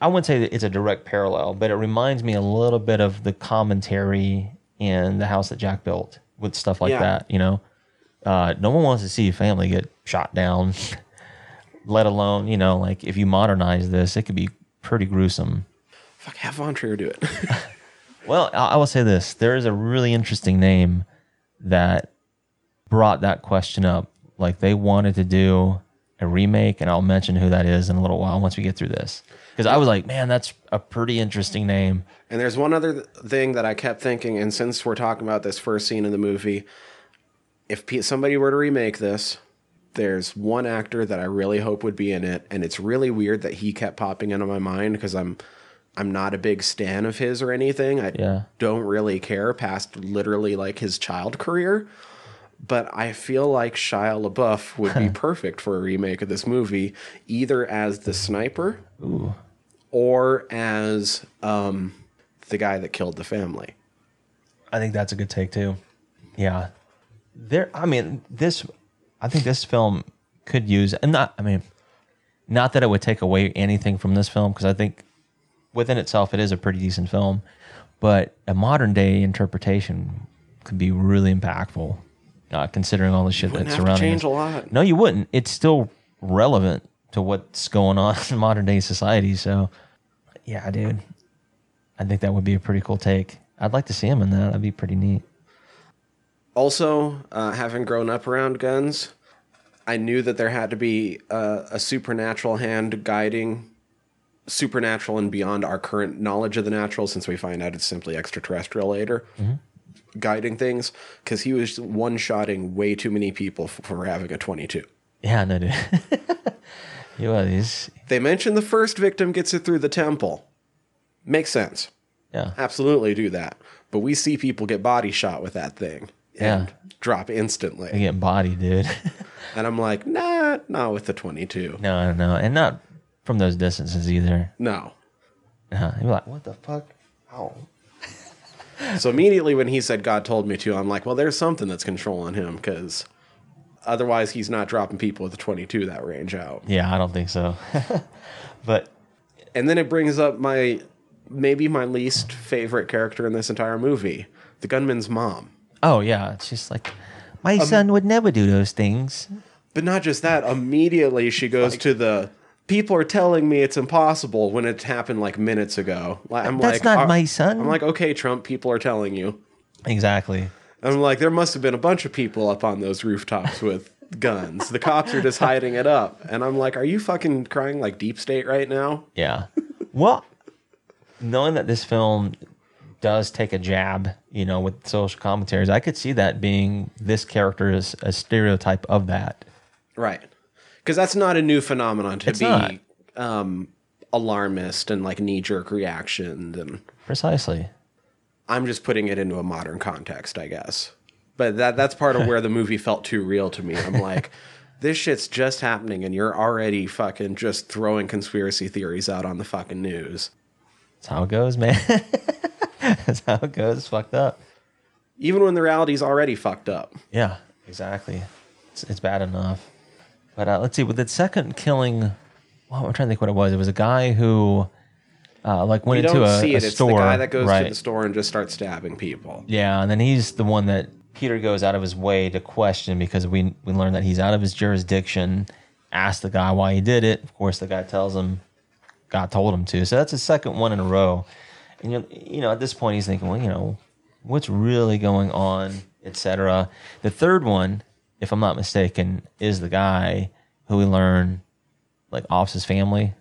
I wouldn't say that it's a direct parallel, but it reminds me a little bit of the commentary in the house that Jack built with stuff like Yeah. that, you know. Uh, no one wants to see a family get shot down, [laughs] let alone, you know, like if you modernize this, it could be pretty gruesome. Fuck, have Von Trier do it. [laughs] Well, I I will say this: there is a really interesting name that brought that question up. Like they wanted to do a remake, and I'll mention who that is in a little while once we get through this. Because I was like, man, that's a pretty interesting name. And there's one other thing that I kept thinking, and since we're talking about this first scene in the movie, if somebody were to remake this, there's one actor that I really hope would be in it, and it's really weird that he kept popping into my mind because I'm I'm not a big stan of his or anything. I Yeah. don't really care past literally like his child career. But I feel like Shia LaBeouf would be [laughs] perfect for a remake of this movie, either as the sniper Ooh, or as um, the guy that killed the family. I think that's a good take too. Yeah, there. I mean, this. I think this film could use, and not. I mean, not that it would take away anything from this film because I think within itself it is a pretty decent film, but a modern day interpretation could be really impactful, uh, considering all the shit that's have to change us. a lot. No, you wouldn't. It's still relevant to what's going on [laughs] in modern day society. So, yeah, dude, I think that would be a pretty cool take. I'd like to see him in that. That'd be pretty neat. Also, uh, having grown up around guns, I knew that there had to be a, a supernatural hand guiding supernatural and beyond our current knowledge of the natural, since we find out it's simply extraterrestrial later. Guiding things because he was one shotting way too many people for having a 22. Yeah, no, dude. [laughs] he was. He's, They mentioned the first victim gets it through the temple. Makes sense. yeah. absolutely do that. But we see people get body shot with that thing and Yeah. drop instantly. I get body, dude. [laughs] And I'm like, nah, not with the 22. no, no, and not from those distances either. No. Uh, you're like, what the fuck? Oh, So immediately when he said God told me to, I'm like, well, there's something that's controlling him because otherwise he's not dropping people with the 22 that range out. yeah, I don't think so. [laughs] but And then it brings up my maybe my least favorite character in this entire movie, the gunman's mom. Oh yeah, it's just like my Um, son would never do those things. But not just that, immediately she goes to the people are telling me it's impossible when it happened like minutes ago. I'm That's like, not my son. I'm like, okay, Trump, people are telling you. Exactly. I'm like, there must have been a bunch of people up on those rooftops with guns. The cops are just hiding it up. And I'm like, are you fucking crying like deep state right now? Yeah. well, knowing that this film does take a jab, you know, with social commentaries, I could see that being this character is a stereotype of that. Right. Because that's not a new phenomenon to It's be um, alarmist and like knee jerk reactions. And Precisely. I'm just putting it into a modern context, I guess. But that that's part of where the movie felt too real to me. I'm like, [laughs] this shit's just happening, and you're already fucking just throwing conspiracy theories out on the fucking news. That's how it goes, man. [laughs] [laughs] That's how it goes. It's fucked up. Even when the reality's already fucked up. Yeah, exactly. It's, it's bad enough. But uh, let's see. With the second killing, well, I'm trying to think what it was. It was a guy who, uh, like, went You into don't a, see a it. It's store. the guy that goes right. to the store and just starts stabbing people. Yeah, and then he's the one that Peter goes out of his way to question because we we learn that he's out of his jurisdiction. Ask the guy why he did it. Of course, the guy tells him God told him to. So that's the second one in a row. And you you know at this point he's thinking, well, you know, what's really going on, etc. The third one, if I'm not mistaken, is the guy who we learn like offs his family.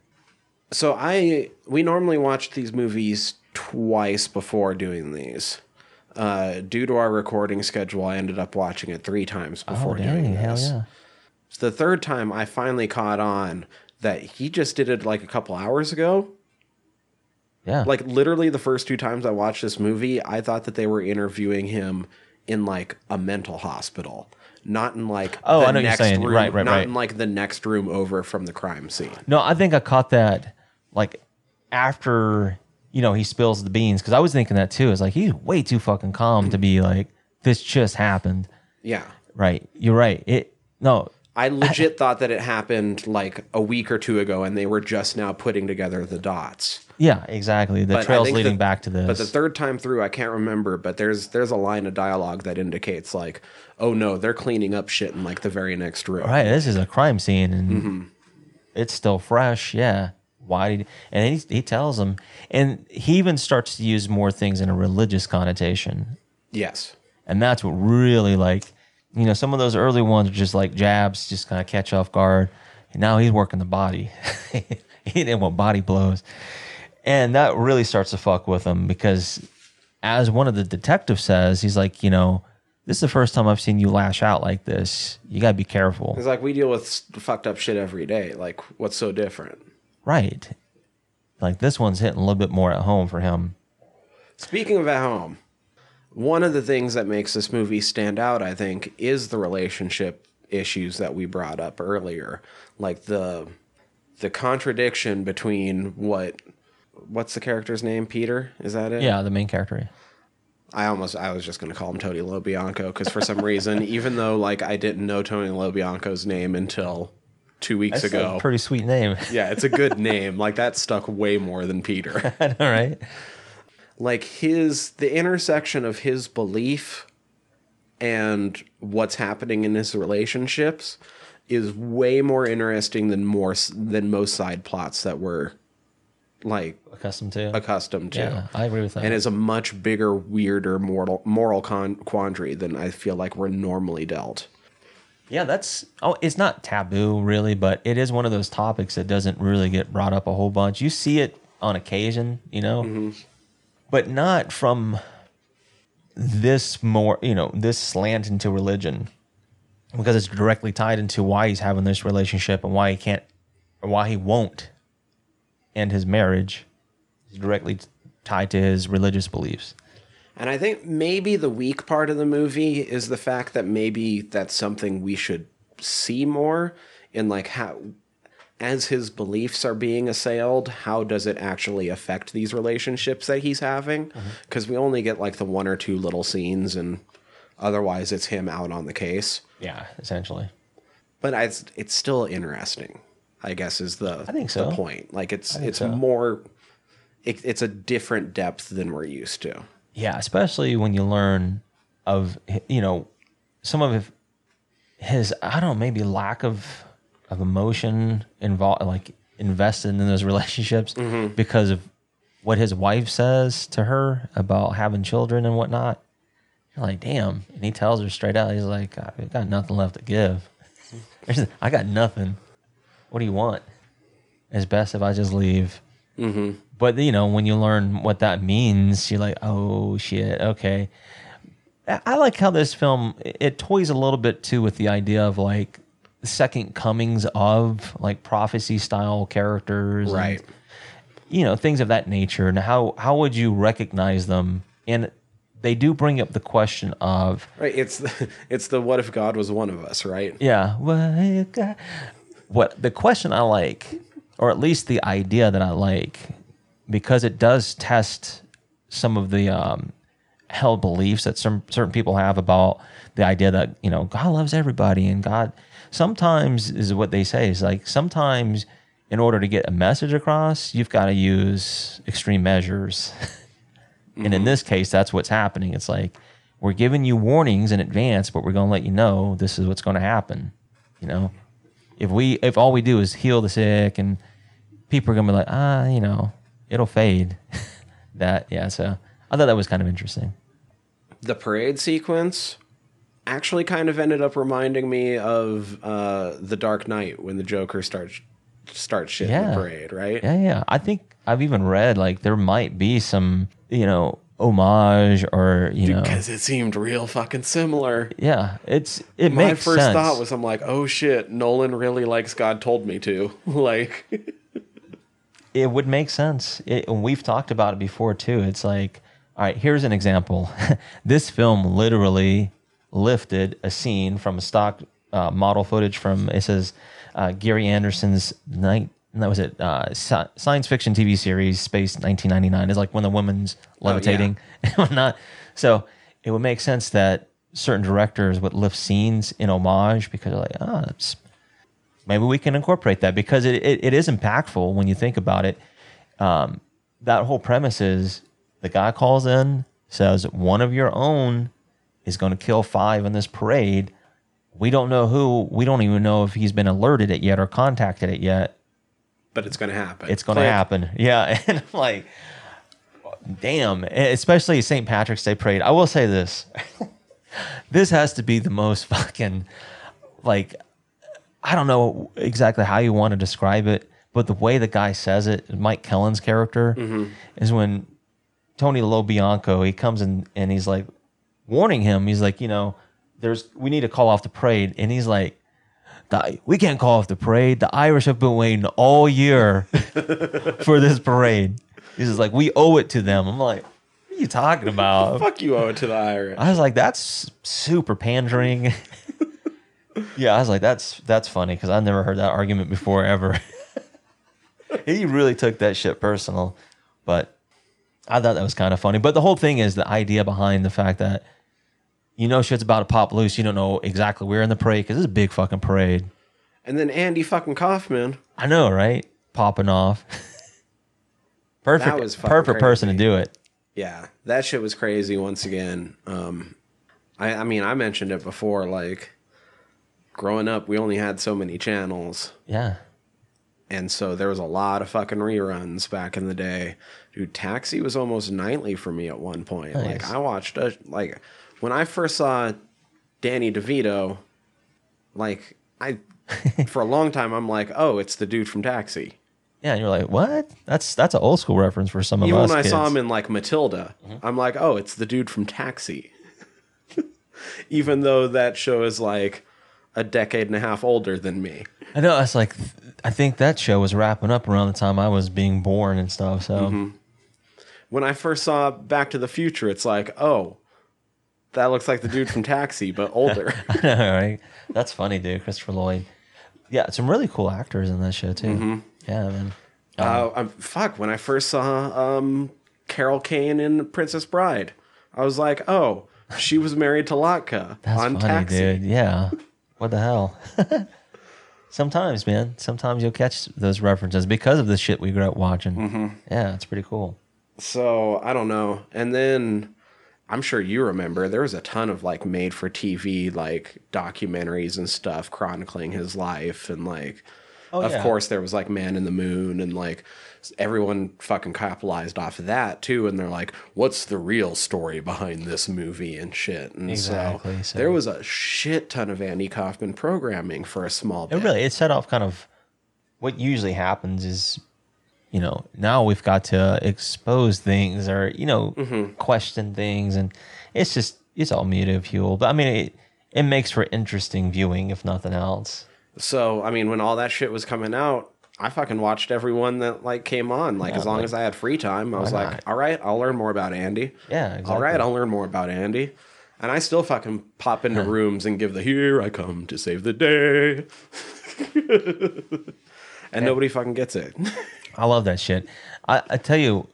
So I we normally watch these movies twice before doing these. Uh, due to our recording schedule, I ended up watching it three times Oh, before dang, doing this. yeah. The third time, I finally caught on that he just did it like a couple hours ago. Yeah. Like literally, the first two times I watched this movie, I thought that they were interviewing him in like a mental hospital, not in like Oh, the I know you're saying. room, Right, right, not right. in like the next room over from the crime scene. No, I think I caught that like after you know he spills the beans because I was thinking that too. It's like he's way too fucking calm to be like this just happened. Yeah, Right, you're right. It no, I legit thought that it happened like a week or two ago, and they were just now putting together the dots. yeah, exactly. The But trails leading the- back to this. But the third time through, I can't remember. But there's there's a line of dialogue that indicates like, oh no, they're cleaning up shit in like the very next room. right, this is a crime scene and Mm-hmm. it's still fresh. Yeah. Why did and he he tells him, and he even starts to use more things in a religious connotation. Yes. And that's what really like, you know, some of those early ones are just like jabs, just kind of catch off guard. And now he's working the body. [laughs] he didn't want body blows. And that really starts to fuck with him because as one of the detectives says, he's like, you know, this is the first time I've seen you lash out like this. You got to be careful. It's like we deal with fucked up shit every day. Like, what's so different? Right. Like this one's hitting a little bit more at home for him. Speaking of at home, one of the things that makes this movie stand out, I think, is the relationship issues that we brought up earlier, like the the contradiction between what what's the character's name? Peter, is that it? Yeah, the main character. I almost I was just going to call him Tony LoBianco because for some reason, [laughs] even though like I didn't know Tony LoBianco's name until two weeks That's ago. a pretty sweet name. yeah, it's a good [laughs] name. Like that stuck way more than Peter. [laughs] All right. Like his the intersection of his belief and what's happening in his relationships is way more interesting than more than most side plots that we're like Accustomed to. accustomed to. Yeah, I agree with that. And is a much bigger, weirder moral moral con- quandary than I feel like we're normally dealt. Yeah, that's oh, it's not taboo really, but it is one of those topics that doesn't really get brought up a whole bunch. You see it on occasion, you know, mm-hmm. But not from this more, you know, this slant into religion because it's directly tied into why he's having this relationship and why he can't or why he won't end his marriage is directly t- tied to his religious beliefs. And I think maybe the weak part of the movie is the fact that maybe that's something we should see more in like how as his beliefs are being assailed, how does it actually affect these relationships that he's having? Uh-huh. Because we only get like the one or two little scenes, and otherwise it's him out on the case. Yeah, essentially. But it's it's still interesting. I guess is the I think so. the point. Like it's it's so. more. It, it's a different depth than we're used to. Yeah, especially when you learn of you know some of his I don't know maybe lack of of emotion involved like invested in those [laughs] relationships mm-hmm. because of what his wife says to her about having children and whatnot. You're like, damn, and he tells her straight out. He's like, I got nothing left to give. [laughs] I got nothing. What do you want? It's best if I just leave. Mm-hmm. But you know, when you learn what that means, you're like, oh shit, okay. I like how this film it toys a little bit too with the idea of like second comings of like prophecy style characters, and, Right. you know, things of that nature. And how how would you recognize them? And they do bring up the question of Right. It's the, [laughs] it's the what if God was one of us, right? yeah. What, God- what the question I like, or at least the idea that I like, because it does test some of the um, held beliefs that some certain people have about the idea that you know God loves everybody and God. Sometimes is what they say is like sometimes in order to get a message across, you've got to use extreme measures. [laughs] And in this case, that's what's happening. It's like we're giving you warnings in advance, but we're going to let you know this is what's going to happen. You know, if we if all we do is heal the sick, and people are going to be like, ah, you know, it'll fade. [laughs] that yeah. So I thought that was kind of interesting. The parade sequence actually kind of ended up reminding me of uh, the Dark Knight when the Joker starts starts shit in the parade, right? Yeah, yeah. I think I've even read like there might be some, you know, homage or you know because it seemed real fucking similar. yeah it's it My makes first sense. thought was, I'm like, oh shit, Nolan really likes God told me to. [laughs] like, [laughs] it would make sense. It, and we've talked about it before too. It's like, all right, here's an example. [laughs] this film literally lifted a scene from a stock uh, model footage from it says uh, Gerry Anderson's night. That was it. Uh, sci- science fiction TV series Space 1999 is like when the woman's levitating [laughs] and whatnot. So it would make sense that certain directors would lift scenes in homage because they're like, ah, it's maybe we can incorporate that because it, it, it is impactful when you think about it. Um, that whole premise is the guy calls in, says one of your own is going to kill five in this parade. We don't know who. We don't even know if he's been alerted it yet or contacted it yet. but it's gonna happen. It's going to happen. [laughs] Yeah, and I'm like, damn. Especially St. Patrick's Day parade. I will say this: [laughs] this has to be the most fucking like I don't know exactly how you want to describe it, but the way the guy says it, Mike Kellin's character, mm-hmm. is when Tony LoBianco he comes in and he's like warning him. He's like, you know, there's we need to call off the parade, and he's like. "The- We can't call off the parade. The Irish have been waiting all year [laughs] for this parade. He's just like, we owe it to them. I'm like, what are you talking about? [laughs] Fuck you owe it to the Irish. I was like, that's super pandering. [laughs] yeah, I was like, that's that's funny because I've never heard that argument before ever. he really took that shit personal, but I thought that was kind of funny. But the whole thing is the idea behind the fact that you know shit's about to pop loose. You don't know exactly where in the parade because it's a big fucking parade. And then Andy fucking Kaufman. I know, right? Popping off. [laughs] perfect, That was perfect person to do it. Yeah, that shit was crazy once again. Um, I, I mean, I mentioned it before. Like, growing up, we only had so many channels. Yeah. And so there was a lot of fucking reruns back in the day. Dude, Taxi was almost nightly for me at one point. Like I watched a, like when I first saw Danny DeVito, like I [laughs] for a long time I'm like, "Oh, it's the dude from Taxi." Yeah, and you're like, what? That's that's an old school reference for some of Even us. Even when I saw him in like Matilda, I'm like, "Oh, it's the dude from Taxi." [laughs] Even though that show is like a decade and a half older than me. I know. It's like I think that show was wrapping up around the time I was being born and stuff. So Mm-hmm. when I first saw Back to the Future, it's like, oh, that looks like the dude from Taxi, but older. [laughs] I know, right? That's funny, dude. Christopher Lloyd. Yeah, some really cool actors in that show too. Mm-hmm. Yeah, man. uh, um, fuck, when I first saw um, Carol Kane in Princess Bride, I was like, oh, she was married to Latka [laughs] That's on funny, Taxi. dude. Yeah. What the hell? [laughs] Sometimes, man. Sometimes you'll catch those references because of the shit we grew up watching. Mm-hmm. Yeah, it's pretty cool. So I don't know. And then I'm sure you remember there was a ton of like made for TV like documentaries and stuff chronicling his life and like Oh, of yeah. course there was like Man in the Moon and like everyone fucking capitalized off of that too and they're like what's the real story behind this movie and shit and Exactly, so, so- there was a shit ton of Andy Kaufman programming for a small It really it set off kind of what usually happens is you know now we've got to expose things or you know Mm-hmm. question things and it's just it's all media fuel but i mean it it makes for interesting viewing if nothing else So, I mean, when all that shit was coming out, I fucking watched everyone that like came on. Like as long like- as I had free time, I was like, not? all right, I'll learn more about Andy. Yeah, All exactly. right, I'll learn more about Andy. And I still fucking pop into rooms and give the here I come to save the day. [laughs] and nobody fucking gets it. [laughs] i love that shit I, I tell you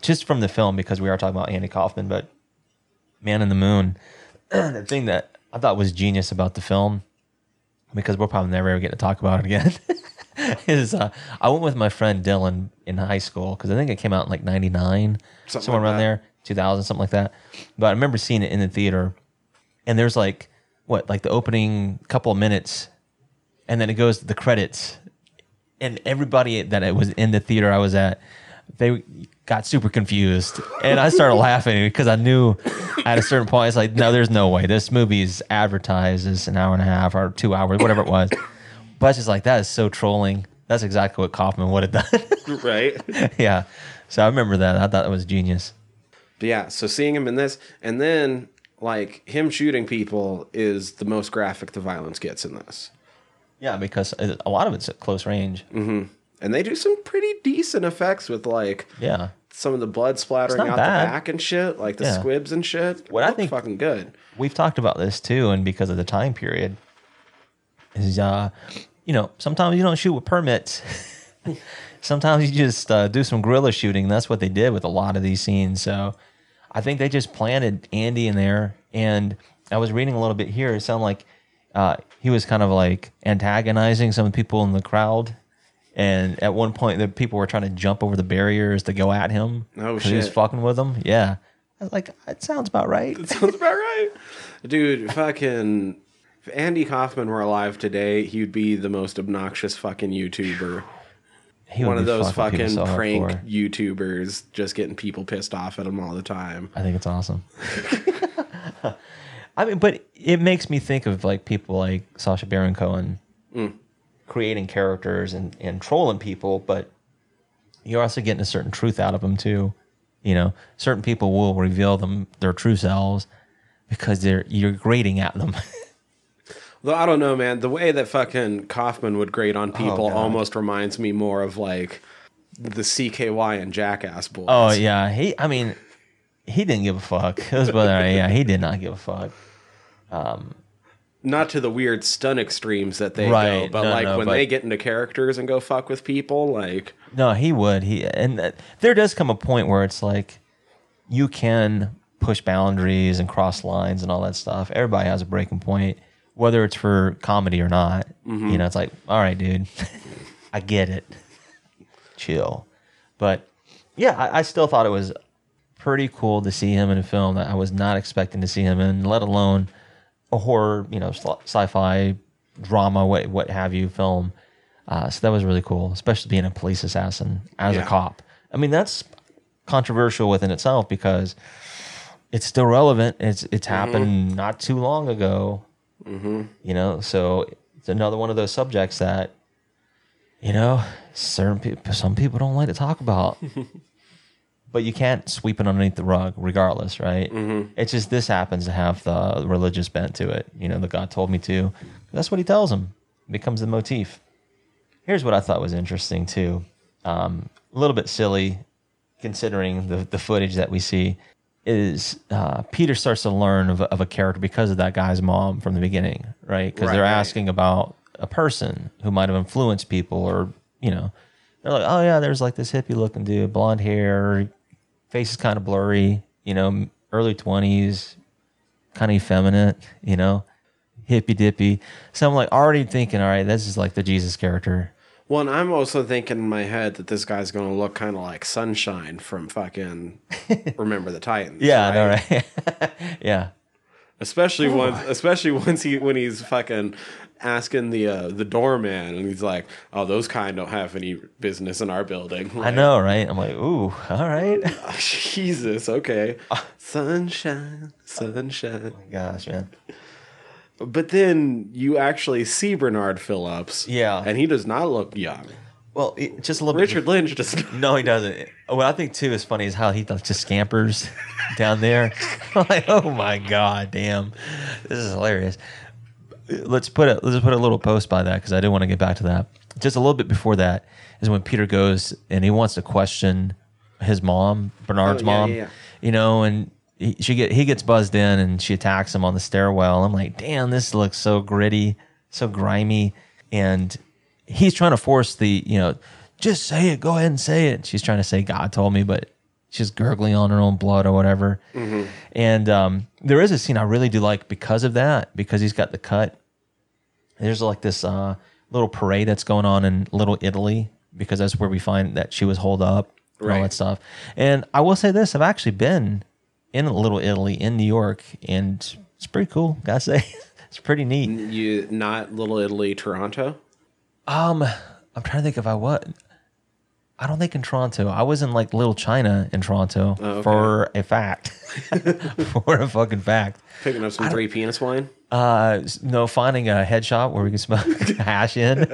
just from the film because we are talking about andy kaufman but man in the moon [clears throat] the thing that i thought was genius about the film because we'll probably never ever get to talk about it again [laughs] is uh, I went with my friend Dylan in high school because I think it came out in like '99, Something somewhere like around that. there, 2000, something like that. But I remember seeing it in the theater, and there's like what, like the opening couple of minutes, and then it goes to the credits, and everybody that it was in the theater I was at, they got super confused, and I started [laughs] laughing because I knew at a certain point it's like, no, there's no way this movie is advertised as an hour and a half or two hours, whatever it was. But it's just like that is so trolling. That's exactly what Kaufman would have done. [laughs] right? [laughs] yeah. So I remember that. I thought that was genius. But yeah, so seeing him in this, and then like him shooting people is the most graphic the violence gets in this. Yeah, because a lot of it's at close range. And they do some pretty decent effects with like Yeah. some of the blood splattering out bad. the back and shit, like the Yeah. squibs and shit. What I think- fucking good. We've talked about this too, and because of the time period, is uh, you know, sometimes you don't shoot with permits. [laughs] sometimes you just uh, do some guerrilla shooting. That's what they did with a lot of these scenes. So I think they just planted Andy in there, and I was reading a little bit here. It sounded like uh, he was kind of like antagonizing some people in the crowd. And at one point, the people were trying to jump over the barriers to go at him. Oh, 'cause He was fucking with them. Yeah, I was like, that sounds about right. It sounds about right. [laughs] Dude, fucking if Andy Kaufman were alive today, he'd be the most obnoxious fucking YouTuber. One of those fucking fucking prank. YouTubers just getting people pissed off at him all the time. I think it's awesome. [laughs] [laughs] I mean, but it makes me think of like people like Sacha Baron Cohen Mm. creating characters and, and trolling people, but you're also getting a certain truth out of them too. You know, certain people will reveal them their true selves because they're you're grating at them. [laughs] Though I don't know, man. The way that fucking Kaufman would grade on people God. almost reminds me more of like the CKY and Jackass boys. oh yeah, he. I mean, he didn't give a fuck. Was brother. Yeah, he did not give a fuck. Not to the weird stun extremes that they go, but No, like no, when but- they get into characters and go fuck with people, like No, he would. He and uh, there does come a point where it's like you can push boundaries and cross lines and all that stuff. Everybody has a breaking point, whether it's for comedy or not. You know, it's like, all right, dude, [laughs] I get it. Chill. But yeah, I, I still thought it was pretty cool to see him in a film that I was not expecting to see him in, let alone a horror, you know, sci-fi drama, what what have you film. Uh, so that was really cool, especially being a police assassin as Yeah. a cop. I mean, that's controversial within itself because it's still relevant. It's it's happened not too long ago. You know, so it's another one of those subjects that you know certain people, some people don't like to talk about. [laughs] but you can't sweep it underneath the rug, regardless, right? It's just this happens to have the religious bent to it. You know, the God told me to. That's what He tells him. It becomes the motif. Here's what I thought was interesting too. Um, a little bit silly, considering the the footage that we see. Is uh, Peter starts to learn of, a- of a character because of that guy's mom from the beginning, right? Because Right, they're right. asking about a person who might have influenced people, or you know, they're like, oh yeah, there's like this hippie looking dude, blonde hair, face is kind of blurry, you know, early twenties, kind of effeminate, you know, hippy dippy. So I'm like already thinking, all right, this is like the Jesus character. Well, and I'm also thinking in my head that this guy's going to look kind of like Sunshine from fucking [laughs] Remember the Titans. Yeah, I know, right? right? [laughs] yeah. Especially oh once, especially once he when he's fucking asking the uh, the doorman, and he's like, "Oh, those kind don't have any business in our building." I know, right? I'm like, ooh, all right. [laughs] Jesus, okay. Sunshine, sunshine. Oh my Gosh, man. But then you actually see Bernard Phillips. Yeah. And he does not look young. Well, it, just a little Richard bit. Lynch just. No, he doesn't. What I think too is funny is how he like, just scampers down there. [laughs] Like, oh my god, damn, this is hilarious. Let's put a let's put a little post by that because I do want to get back to that. Just a little bit before that is when Peter goes and he wants to question his mom, Bernard's Oh, yeah, mom. yeah, yeah. You know, and he, she get he gets buzzed in and she attacks him on the stairwell. I'm like, damn, this looks so gritty, so grimy, and he's trying to force the you know just say it go ahead and say it she's trying to say god told me but she's gurgling on her own blood or whatever. And um, there is a scene i really do like because of that because he's got the cut. There's like this uh, little parade that's going on in little italy because that's where we find that she was holed up and all that stuff. And i will say this i've actually been in little italy in new york and it's pretty cool gotta say. [laughs] It's pretty neat. You not Little Italy, Toronto. Um, I'm trying to think if I what. I don't think in Toronto. I was in like Little China in Toronto Oh, okay. for a fact. [laughs] for a fucking fact. Picking up some three penis wine. Uh, no, finding a head shop where we can smoke [laughs] hash in. [laughs]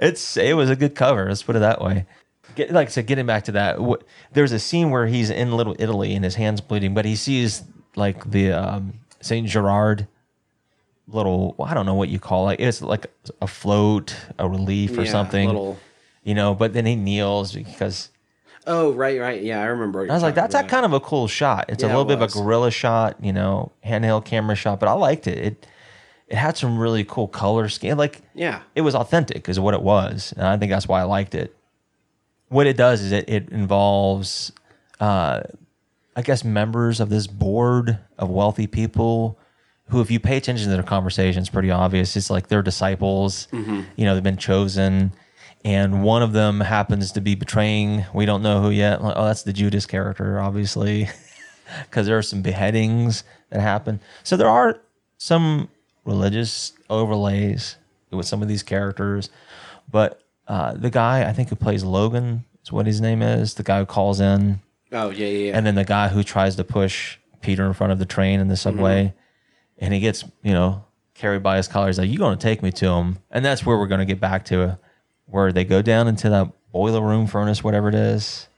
it's it was a good cover. Let's put it that way. Get, like I said, getting back to that, wh- there's a scene where he's in Little Italy and his hand's bleeding, but he sees like the um, Saint Gerard little. I don't know what you call it. It's like a float, a relief, or Yeah, something. little- You know, but then he kneels because Oh, right, right. Yeah, I remember. I was like, that's a kind of a cool shot. It's a little it bit of a gorilla shot, you know, handheld camera shot, but I liked it. It it had some really cool color scheme. Like Yeah. it was authentic, is what it was, and I think that's why I liked it. What it does is it it involves, uh, I guess, members of this board of wealthy people. Who, if you pay attention to their conversations, pretty obvious. It's like they're disciples. You know, they've been chosen, and one of them happens to be betraying. We don't know who yet. Like, oh, that's the Judas character, obviously, [laughs] because there are some beheadings that happen. So there are some religious overlays with some of these characters, but uh, the guy I think who plays Logan is what his name is. The guy who calls in, Oh, yeah, yeah. yeah. and then the guy who tries to push Peter in front of the train in the subway, and he gets you know carried by his collar. He's like, "You going to take me to him?" And that's where we're going to get back to, where they go down into that boiler room furnace, whatever it is,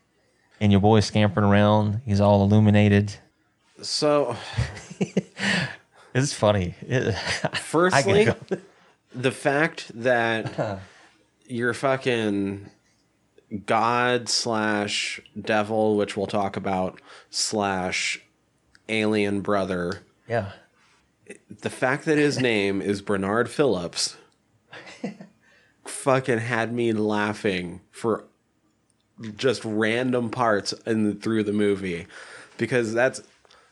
and your boy's scampering around. He's all illuminated. so, [laughs] It's funny. It, [laughs] firstly, go. the fact that [laughs] you're fucking god slash devil, which we'll talk about, slash alien brother, yeah. The fact that his name is Bernard Phillips fucking had me laughing for just random parts in through the movie because that's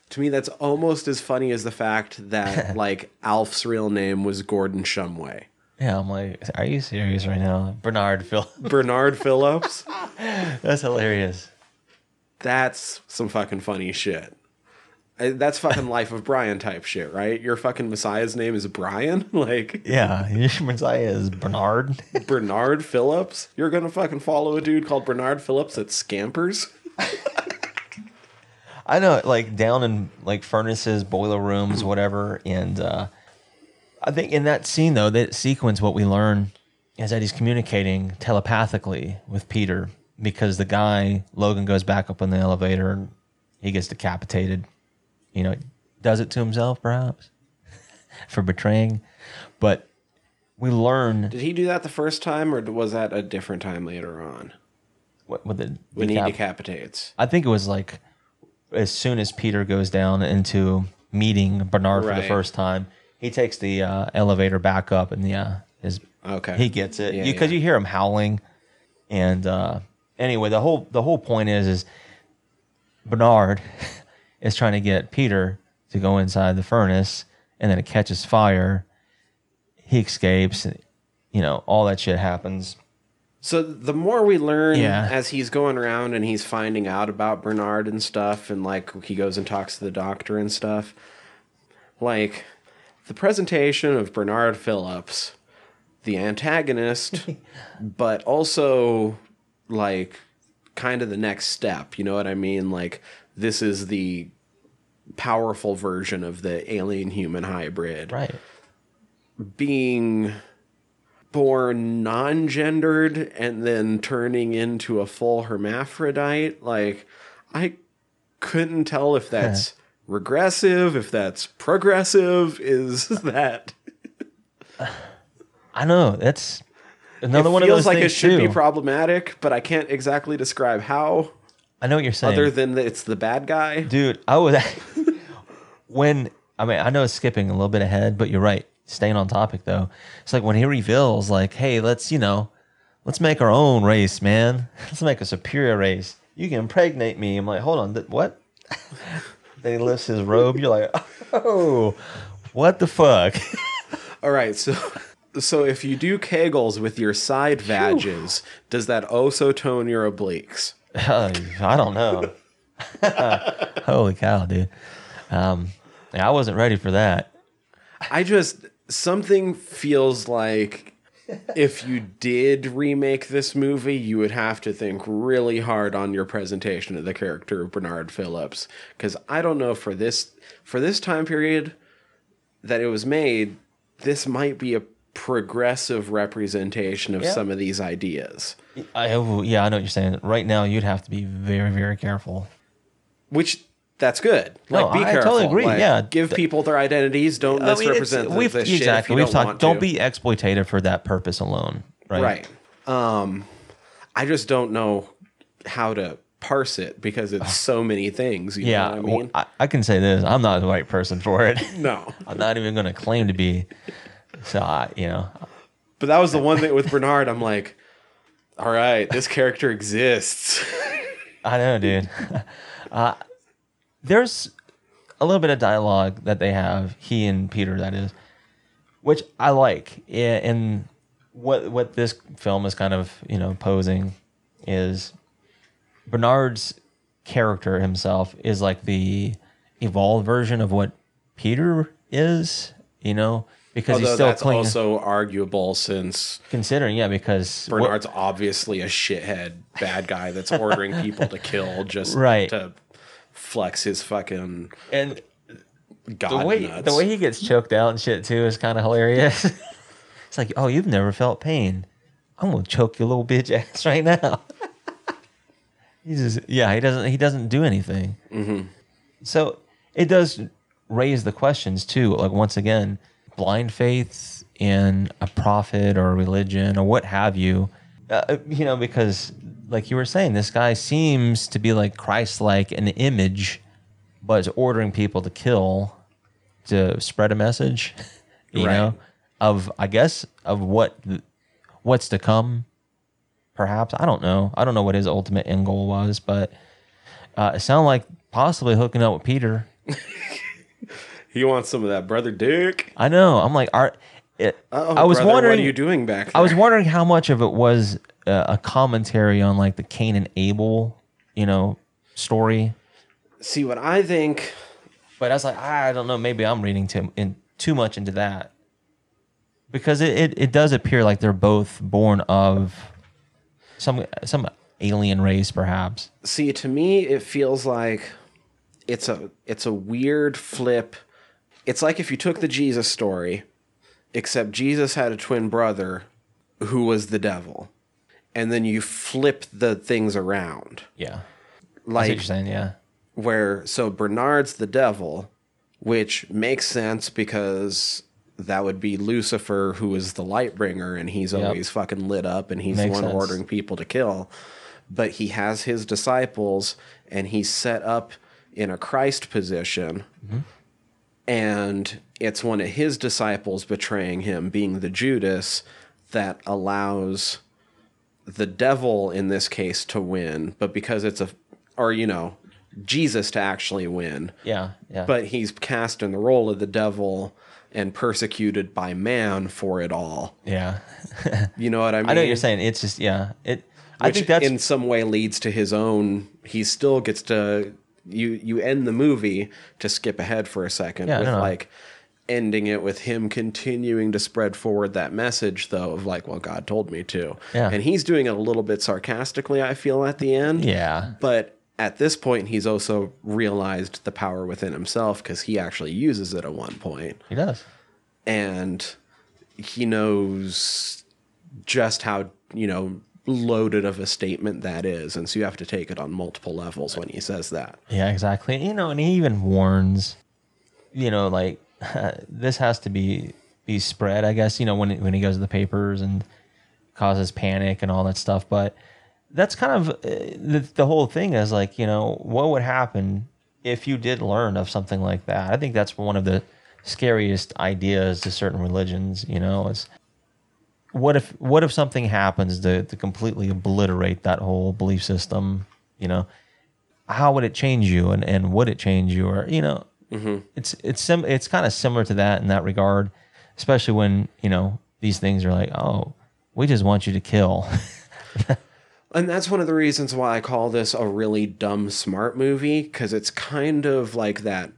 to me that's almost as funny as the fact that [laughs] like Alf's real name was Gordon Shumway. Yeah, I'm like, are you serious right now? Bernard Phil. Bernard Phillips, [laughs] That's hilarious. that's some fucking funny shit. That's fucking Life of Brian type shit, right? Your fucking Messiah's name is Brian? [laughs] Like, Yeah, your Messiah is Bernard. [laughs] Bernard Phillips? You're gonna fucking follow a dude called Bernard Phillips at Scampers? [laughs] I know, like down in like furnaces, boiler rooms, whatever. And uh, I think in that scene, though, that sequence, what we learn is that he's communicating telepathically with Peter because the guy Logan goes back up in the elevator and he gets decapitated. You know, does it to himself, perhaps, [laughs] for betraying. But we learn Did he do that the first time, or was that a different time later on what, what the when decap- he decapitates? I think it was like as soon as Peter goes down into meeting Bernard for the first time, he takes the uh, elevator back up, and yeah, his Okay. he gets it Yeah, because yeah. you hear him howling. And uh, anyway, the whole the whole point is is Bernard is trying to get Peter to go inside the furnace, and then it catches fire. He escapes. You know, all that shit happens. So the more we learn Yeah. as he's going around and he's finding out about Bernard and stuff, and like he goes and talks to the doctor and stuff, like the presentation of Bernard Phillips, the antagonist, [laughs] but also like kind of the next step. You know what I mean? Like this is the powerful version of the alien human hybrid Right. being born non-gendered and then turning into a full hermaphrodite like i couldn't tell if that's [laughs] regressive if that's progressive is [laughs] that I know that's another it one of feels those like it should too. be problematic but i can't exactly describe how I know what you're saying. other than that it's the bad guy Dude, I was [laughs] when I mean I know it's skipping a little bit ahead, but you're right. Staying on topic though, it's like when he reveals, like, "Hey, let's you know, let's make our own race, man. [laughs] Let's make a superior race. You can impregnate me." I'm like, "Hold on, th- what?" [laughs] then he lifts his robe. You're like, "Oh, what the fuck?" all right so so if you do kegels with your side vages does that also tone your obliques Uh, I don't know. [laughs] Holy cow, dude. Um, yeah, I wasn't ready for that. I just something feels like if you did remake this movie, you would have to think really hard on your presentation of the character of Bernard Phillips because I don't know for this for this time period that it was made, this might be a progressive representation of Yeah. some of these ideas. I oh, yeah, I know what you're saying. Right now, you'd have to be very, very careful. Which that's good. No, Like, be I careful. totally agree, Like, yeah. give people their identities. Don't I mean, misrepresent we've the shit if exactly. We've don't talked. Don't be exploitative for that purpose alone. Right. right. Um, I just don't know how to parse it because it's so many things. You Yeah. know what I mean? I, I can say this. I'm not the right person for it. [laughs] no. [laughs] I'm not even going to claim to be. So I, you know, But that was the one thing with Bernard. I'm like, all right, this character exists. I know, dude. [laughs] uh, there's a little bit of dialogue that they have, he and Peter, that is, which I like. And what what this film is kind of you know posing is Bernard's character himself is like the evolved version of what Peter is, you know, because Although he's still that's clinging. also arguable since considering, yeah, because what- Bernard's obviously a shithead bad guy that's ordering people to kill just Right. to flex his fucking and god the way nuts. the way he gets choked out and shit too is kind of hilarious. [laughs] it's like, oh, you've never felt pain. I'm gonna choke your little bitch ass right now. [laughs] he just, yeah, he doesn't, he doesn't do anything. Mm-hmm. So it does raise the questions too. Like once again, blind faith in a prophet or a religion or what have you. Uh, you know, because like you were saying, this guy seems to be like Christ-like an image, but is ordering people to kill to spread a message. [laughs] You Right. know, of I guess of what what's to come. Perhaps I don't know. I don't know what his ultimate end goal was, but uh, it sounded like possibly hooking up with Peter. [laughs] he wants some of that brother dick. I know. I'm like, are, it, Oh, I was brother, wondering. what are you doing back there? I was wondering how much of it was uh, a commentary on like the Cain and Abel, you know, story. See what I think But I was like, I don't know. Maybe I'm reading too in too much into that because it, it, it does appear like they're both born of some some alien race, perhaps. see to me it feels like it's a it's a weird flip it's like if you took the jesus story except jesus had a twin brother who was the devil and then you flip the things around Yeah, like you're saying. Yeah, where so bernard's the devil which makes sense because that would be lucifer who is the light bringer and he's Yep. always fucking lit up and he's Makes the one sense. ordering people to kill but he has his disciples and he's set up in a christ position Mm-hmm. And it's one of his disciples betraying him being the judas that allows the devil in this case to win but because it's a or you know jesus to actually win yeah, yeah. but he's cast in the role of the devil and persecuted by man for it all yeah, you know what i mean [laughs] I know what you're saying. It's just yeah. It. I think that's in some way leads to his own he still gets to you you end the movie to skip ahead for a second Yeah, with no, no. like ending it with him continuing to spread forward that message though of like well god told me to Yeah. and he's doing it a little bit sarcastically i feel at the end yeah. but at this point he's also realized the power within himself because he actually uses it at one point He does. and he knows just how you know loaded of a statement that is and so you have to take it on multiple levels when he says that Yeah, exactly. You know, and he even warns, you know, like [laughs] this has to be be spread. I guess you know when when he goes to the papers and causes panic and all that stuff. But that's kind of uh, the the whole thing is like you know what would happen if you did learn of something like that. I think that's one of the scariest ideas to certain religions. You know, is what if what if something happens to to completely obliterate that whole belief system? You know, how would it change you and, and would it change you? Or you know mm-hmm. it's it's sim- it's kind of similar to that in that regard especially when you know these things are like oh we just want you to kill. [laughs] And that's one of the reasons why i call this a really dumb smart movie because it's kind of like that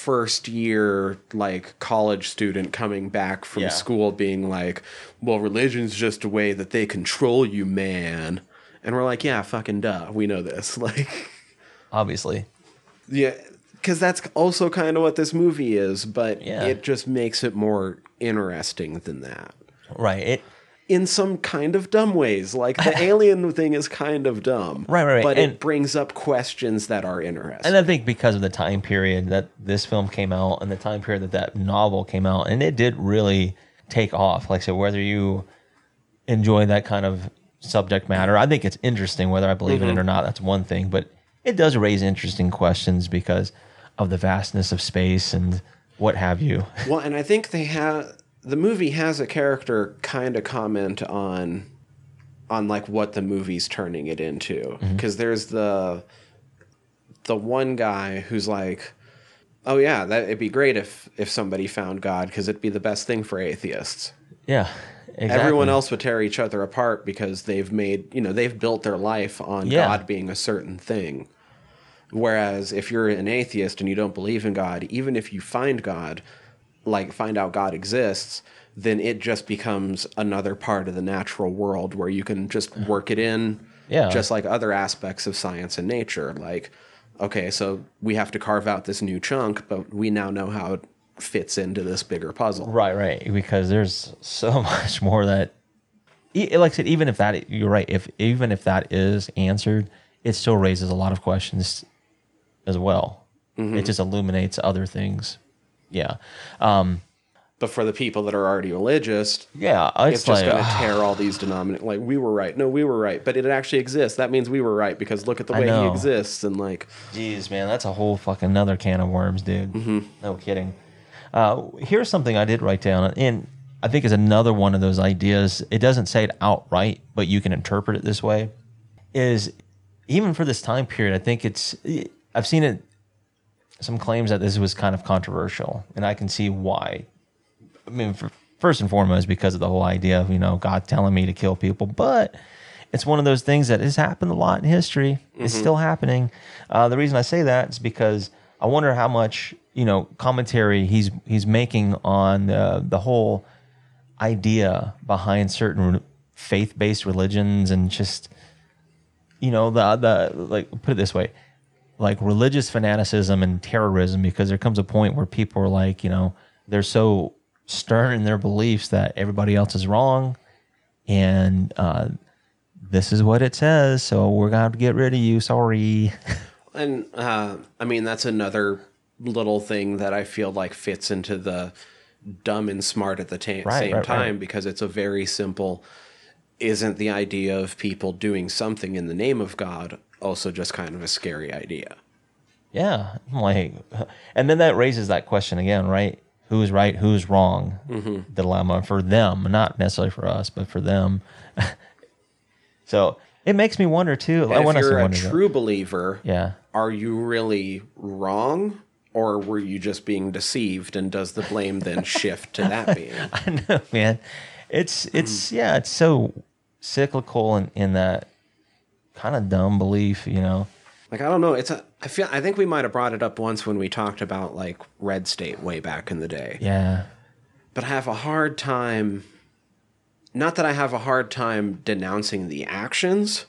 first year like college student coming back from Yeah. school being like well religion's just a way that they control you man and we're like yeah fucking duh we know this [laughs] like obviously yeah because that's also kind of what this movie is, but Yeah. it just makes it more interesting than that. Right. It In some kind of dumb ways, like the [laughs] alien thing is kind of dumb, Right, right, right. But And- it brings up questions that are interesting. And I think because of the time period that this film came out and the time period that that novel came out, and it did really take off. Like I said, whether you enjoy that kind of subject matter, I think it's interesting. Whether I believe in it mm-hmm. or not, that's one thing. But it does raise interesting questions because of the vastness of space and what have you. Well, and I think they have the movie has a character kind of comment on on like what the movie's turning it into mm-hmm. because there's the the one guy who's like oh yeah that it'd be great if if somebody found god because it'd be the best thing for atheists Yeah. Exactly. everyone else would tear each other apart because they've made you know they've built their life on Yeah. god being a certain thing whereas if you're an atheist and you don't believe in god even if you find god like find out god exists then it just becomes another part of the natural world where you can just uh-huh. work it in Yeah. just like other aspects of science and nature like okay so we have to carve out this new chunk but we now know how it fits into this bigger puzzle Right, right. Because there's so [laughs] much more that, like I said, even if that you're right, if even if that is answered, it still raises a lot of questions as well. It mm-hmm. just illuminates other things. Yeah, um, but for the people that are already religious yeah. It's, it's just like going to tear all these denominations. Like we were right, no, we were right, but it actually exists. That means we were right because look at the way he exists, and like, Jeez, man, that's a whole fucking another can of worms, dude. Mm-hmm. No kidding. Uh, here's something I did write down, and I think is another one of those ideas. It doesn't say it outright, but you can interpret it this way. Is even for this time period, I think it's. I've seen it. Some claims that this was kind of controversial, and I can see why. I mean, for, first and foremost, because of the whole idea of you know God telling me to kill people, but it's one of those things that has happened a lot in history. It's still happening. Uh, the reason I say that is because I wonder how much you know commentary he's he's making on uh, the whole idea behind certain faith based religions and just you know the the like put it this way like religious fanaticism and terrorism because there comes a point where people are like you know they're so stern in their beliefs that everybody else is wrong and uh, this is what it says so we're gonna have to get rid of you sorry [laughs] and uh, I mean that's another little thing that I feel like fits into the dumb and smart at the ta- Right, same right, time right. because it's a very simple. Isn't the idea of people doing something in the name of God also just kind of a scary idea? yeah I'm like and then that raises that question again right? Who's right who's wrong? Mm-hmm. Dilemma for them not necessarily for us but for them. [laughs] So it makes me wonder too. And want if you're a wonder true believer, yeah. are you really wrong or were you just being deceived and does the blame then [laughs] shift to that being? I know, man. It's it's mm. yeah, it's so cyclical in, in that kind of dumb belief, you know. like i don't know it's a i feel i think we might have brought it up once when we talked about like red state way back in the day Yeah. but i have a hard time not that i have a hard time denouncing the actions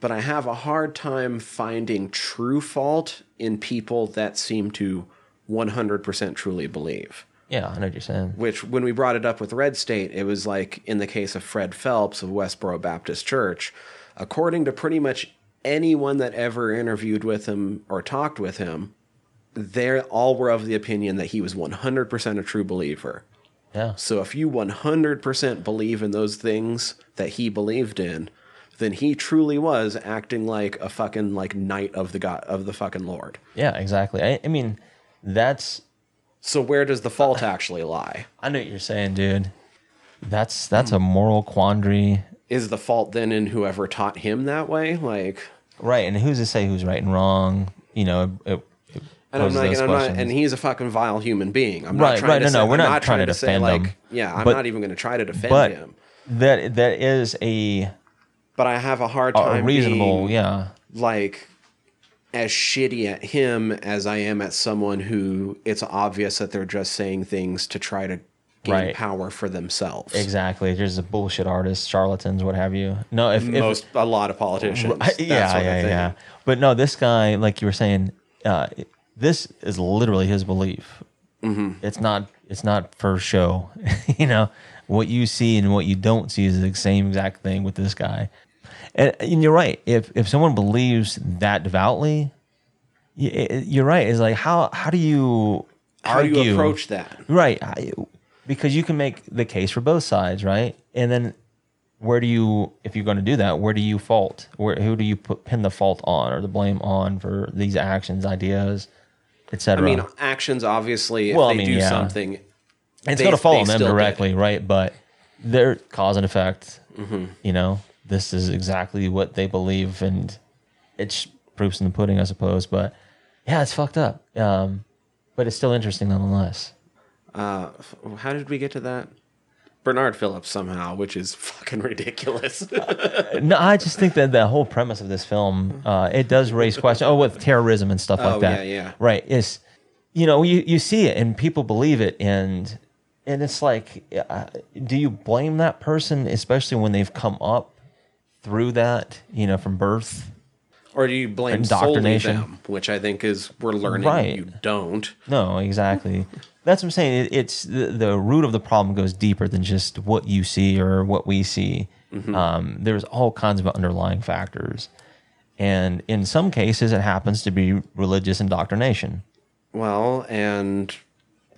but i have a hard time finding true fault in people that seem to 100% truly believe Yeah, I know what you're saying. which when we brought it up with Red State, it was like in the case of Fred Phelps of Westboro Baptist Church, according to pretty much anyone that ever interviewed with him or talked with him, they all were of the opinion that he was 100% a true believer. Yeah. So if you 100% believe in those things that he believed in, then he truly was acting like a fucking like knight of the god of the fucking Lord. Yeah, exactly. I, I mean, that's So where does the fault actually lie? I know what you're saying, dude. That's that's a moral quandary. Is the fault then in whoever taught him that way? Like Right, and who's to say who's right and wrong? You know, it, it And I'm those and I'm not, and he's a fucking vile human being. I'm Right, not trying right, to no, say, no, we're I'm not trying to say, defend like, him. yeah, I'm But- not even going to try to defend but him. that that is a, But I have a hard a time reasonable, being, yeah. like as shitty at him as I am at someone who it's obvious that they're just saying things to try to gain Right. power for themselves. Exactly. There's a bullshit artist, charlatans, what have you. No, if, if Most a lot of politicians. Yeah, yeah, yeah. But no, this guy, like you were saying, uh, this is literally his belief. It's not. It's not for show. [laughs] you know what you see and what you don't see is the same exact thing with this guy. And, and you're right. If if someone believes that devoutly, you're right. It's like how how do you How do you approach that? Right. Because you can make the case for both sides, right? And then where do you, if you're going to do that, where do you fault? Where who do you put pin the fault on or the blame on for these actions, ideas, etc.? I mean, actions obviously, if Well, I mean, do yeah. something, it's they- going to fall on them still did. directly, right? But they're cause and effect. Mm-hmm. You know, this is exactly what they believe, and it's proofs in the pudding, I suppose. But yeah, it's fucked up. Um, but it's still interesting nonetheless. Uh, how did we get to that? Bernard Phillips somehow, which is fucking ridiculous. [laughs] No, I just think that the whole premise of this film, uh, it does raise questions. Oh, with terrorism and stuff Oh, like that. yeah, yeah. Right. It's, you know, you, you see it and people believe it, and and it's like, uh, do you blame that person, especially when they've come up through that, you know, from birth? Or do you blame Indoctrination. them? Which I think is we're learning Right. you don't. No, exactly. That's what I'm saying. It, it's the, the root of the problem goes deeper than just what you see or what we see. Um, there's all kinds of underlying factors, and in some cases, it happens to be religious indoctrination. Well, and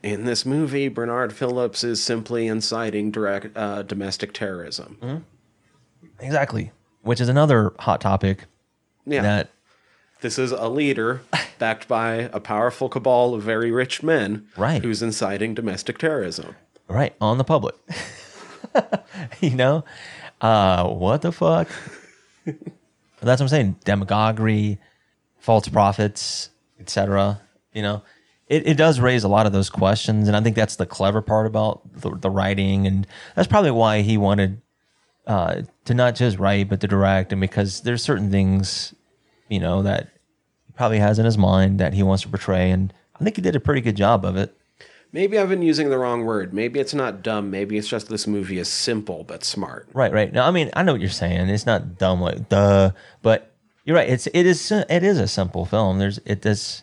in this movie, Bernard Phillips is simply inciting direct uh, domestic terrorism. Mm-hmm. Exactly, which is another hot topic Yeah, that this is a leader backed by a powerful cabal of very rich men, Right. Who's inciting domestic terrorism. right on the public. [laughs] you know, uh, what the fuck? [laughs] That's what I'm saying. Demagoguery, false prophets, etc. You know, it, it does raise a lot of those questions, and I think that's the clever part about the, the writing, and that's probably why he wanted uh, to not just write but to direct, and because there's certain things, you know, that he probably has in his mind that he wants to portray, and I think he did a pretty good job of it. Maybe I've been using the wrong word. Maybe it's not dumb. Maybe it's just this movie is simple but smart. Right, right. Now, I mean, I know what you're saying. It's not dumb like duh, but you're right. It's it is it is a simple film. There's it does.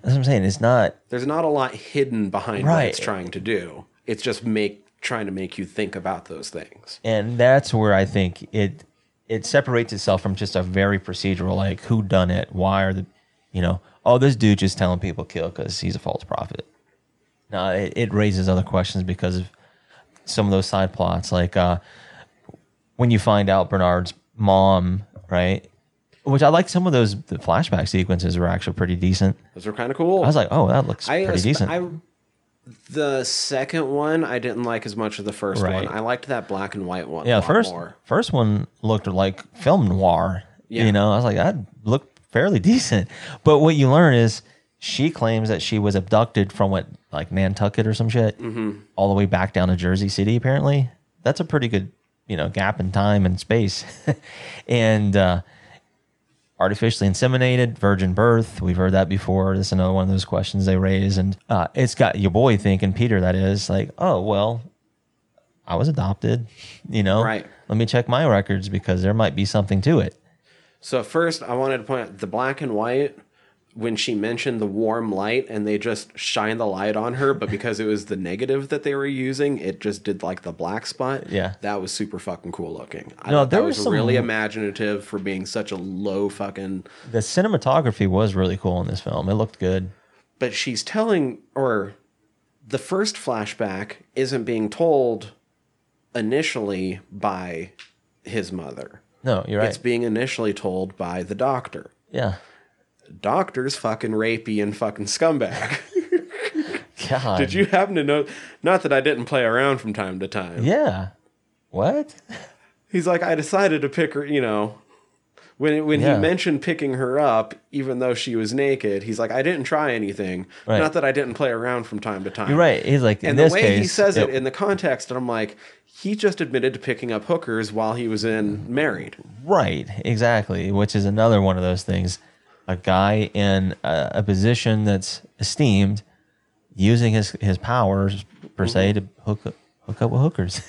That's what I'm saying. It's not There's not a lot hidden behind what it's trying to do. It's just make trying to make you think about those things. and that's where I think it it separates itself from just a very procedural like who done it, why are the, you know, oh this dude just telling people kill because he's a false prophet. No, it, it raises other questions because of some of those side plots, like uh, when you find out Bernard's mom, right? Which I like some of those the flashback sequences were actually pretty decent. Those are kind of cool. I was like, oh, that looks I, pretty decent. I, the second one I didn't like as much as the first Right. one. I liked that black and white one. yeah, a the lot first more. first one looked like film noir. Yeah. You know, I was like, that looked fairly [laughs] decent. But what you learn is she claims that she was abducted from what, like Nantucket or some shit, Mm-hmm. all the way back down to Jersey City. Apparently, that's a pretty good, you know, gap in time and space. [laughs] and uh, artificially inseminated, virgin birth. We've heard that before. This is another one of those questions they raise, and uh, it's got your boy thinking, Peter, that is like, oh well, I was adopted, [laughs] you know. Right. Let me check my records because there might be something to it. So first, I wanted to point out the black and white when she mentioned the warm light and they just shine the light on her, but because it was the negative that they were using, it just did like the black spot. Yeah. that was super fucking cool looking. I No, that was was some- really imaginative for being such a low fucking. The cinematography was really cool in this film. It looked good. But she's telling, or the first flashback isn't being told initially by his mother. No, you're right. It's being initially told by the doctor. yeah. Doctor's fucking rapey and fucking scumbag. God. Did you happen to know? Not that I didn't play around from time to time. Yeah. What? He's like, I decided to pick her. You know, when when Yeah. he mentioned picking her up, even though she was naked, he's like, I didn't try anything. Right. Not that I didn't play around from time to time. You're right. He's like in And the way case. he says it it- in the context, and I'm like, he just admitted to picking up hookers while he was in married. Right, exactly. Which is another one of those things. A guy in a, a position that's esteemed, using his his powers per se to hook up, hook up with hookers.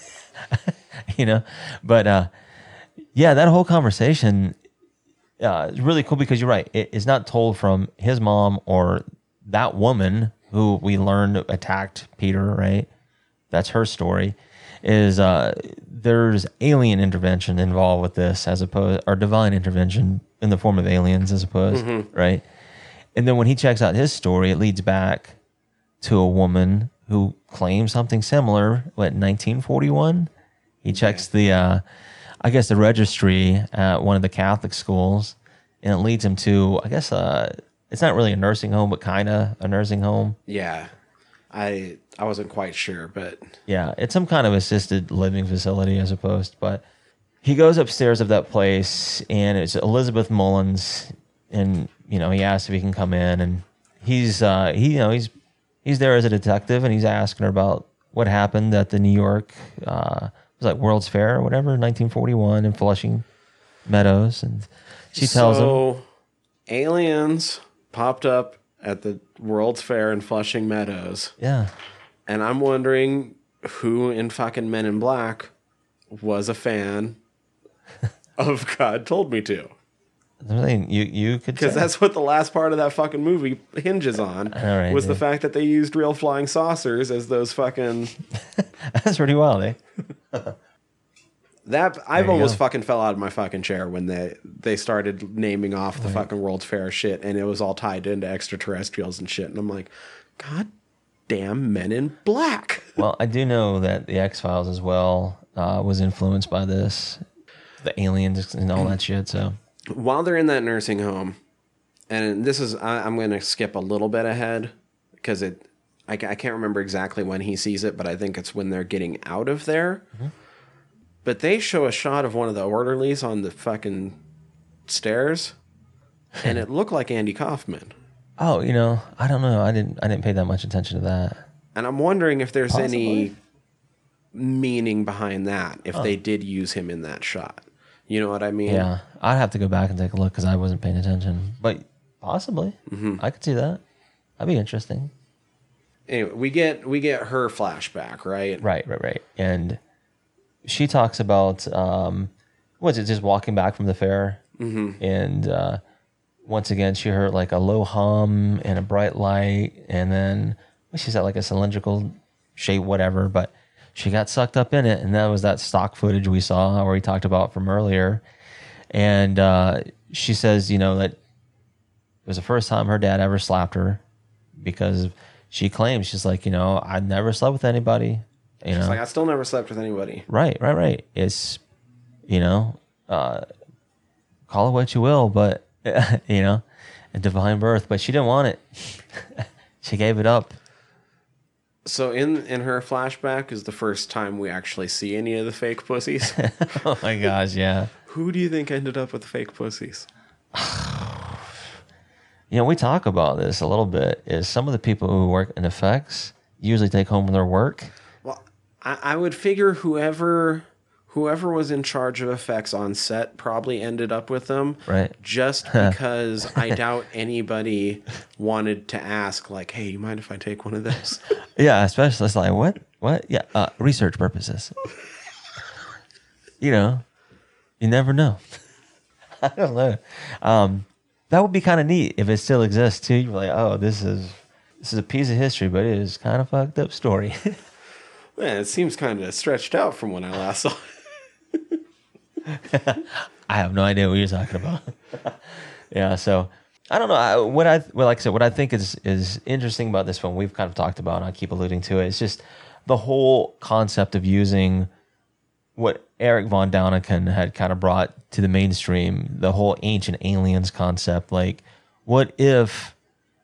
[laughs] you know, but uh, yeah, that whole conversation. uh, it's really cool because you're right. It is not told from his mom or that woman who we learned attacked Peter. Right, that's her story. Is uh, there's alien intervention involved with this as opposed or divine intervention in the form of aliens as opposed, right? And then when he checks out his story, it leads back to a woman who claims something similar. What 1941? He checks the, uh, I guess, the registry at one of the Catholic schools, and it leads him to, I guess, uh, it's not really a nursing home, but kind of a nursing home. Yeah. I I wasn't quite sure, but Yeah, it's some kind of assisted living facility, I suppose. But he goes upstairs of that place, and it's Elizabeth Mullins, and you know he asks if he can come in, and he's uh, he you know he's he's there as a detective, and he's asking her about what happened at the New York uh, was like World's Fair or whatever, 1941 in Flushing Meadows, and she tells him, aliens popped up at the World's Fair in Flushing Meadows, yeah, and I'm wondering who in fucking Men in Black was a fan of God Told Me to. I'm you you could Because that's what the last part of that fucking movie hinges on. All right, was the fact that they used real flying saucers as those fucking [laughs] that's pretty wild, eh? that I've almost go. fucking fell out of my fucking chair when they they started naming off the fucking World's Fair shit and it was all tied into extraterrestrials and shit and I'm like, God damn men in black. Well, I do know that the X Files as well uh, was influenced by this, the aliens and all that shit. So While they're in that nursing home, and this is I, I'm going to skip a little bit ahead because it I, I can't remember exactly when he sees it, but I think it's when they're getting out of there. Mm-hmm. But they show a shot of one of the orderlies on the fucking stairs, [laughs] and it looked like Andy Kaufman. Oh, you know, I don't know. I didn't. I didn't pay that much attention to that. And I'm wondering if there's any meaning behind that, if they did use him in that shot. You know what I mean? Yeah, I'd have to go back and take a look because I wasn't paying attention. But possibly, I could see that. That'd be interesting. Anyway, we get we get her flashback, right? Right, right, right. And she talks about um, was it just walking back from the fair, mm-hmm. and uh, once again she heard like a low hum and a bright light, and then she said like a cylindrical shape, whatever. But she got sucked up in it, and that was that stock footage we saw where we talked about from earlier. And uh, she says, you know, that it was the first time her dad ever slapped her because she claims she's like, you know, I never slept with anybody. You know, like I still never slept with anybody. Right, right, right. It's you know, uh, call it what you will, but [laughs] you know, a divine birth. But she didn't want it. [laughs] she gave it up. So in in her flashback is the first time we actually see any of the fake pussies. [laughs] Oh my gosh, yeah. Who do you think ended up with the fake pussies? [sighs] You know, we talk about this a little bit. Is some of the people who work in effects usually take home their work? Well, I, I would figure whoever whoever was in charge of effects on set probably ended up with them. Right. Just [laughs] because I doubt anybody wanted to ask, like, hey, you mind if I take one of those? [laughs] Yeah, especially it's like what, what? Yeah, uh, research purposes. you know, you never know. [laughs] I don't know. Um, that would be kind of neat if it still exists too. You're like, oh, this is this is a piece of history, but it is kind of fucked up story. Man, it seems kind of stretched out from when I last saw it. [laughs] I have no idea what you're talking about. [laughs] yeah, so I don't know. I, what I well, like I said, what I think is is interesting about this film, we've kind of talked about, and I keep alluding to it. It's just the whole concept of using what Erich von Däniken had kind of brought to the mainstream, the whole ancient aliens concept. Like, what if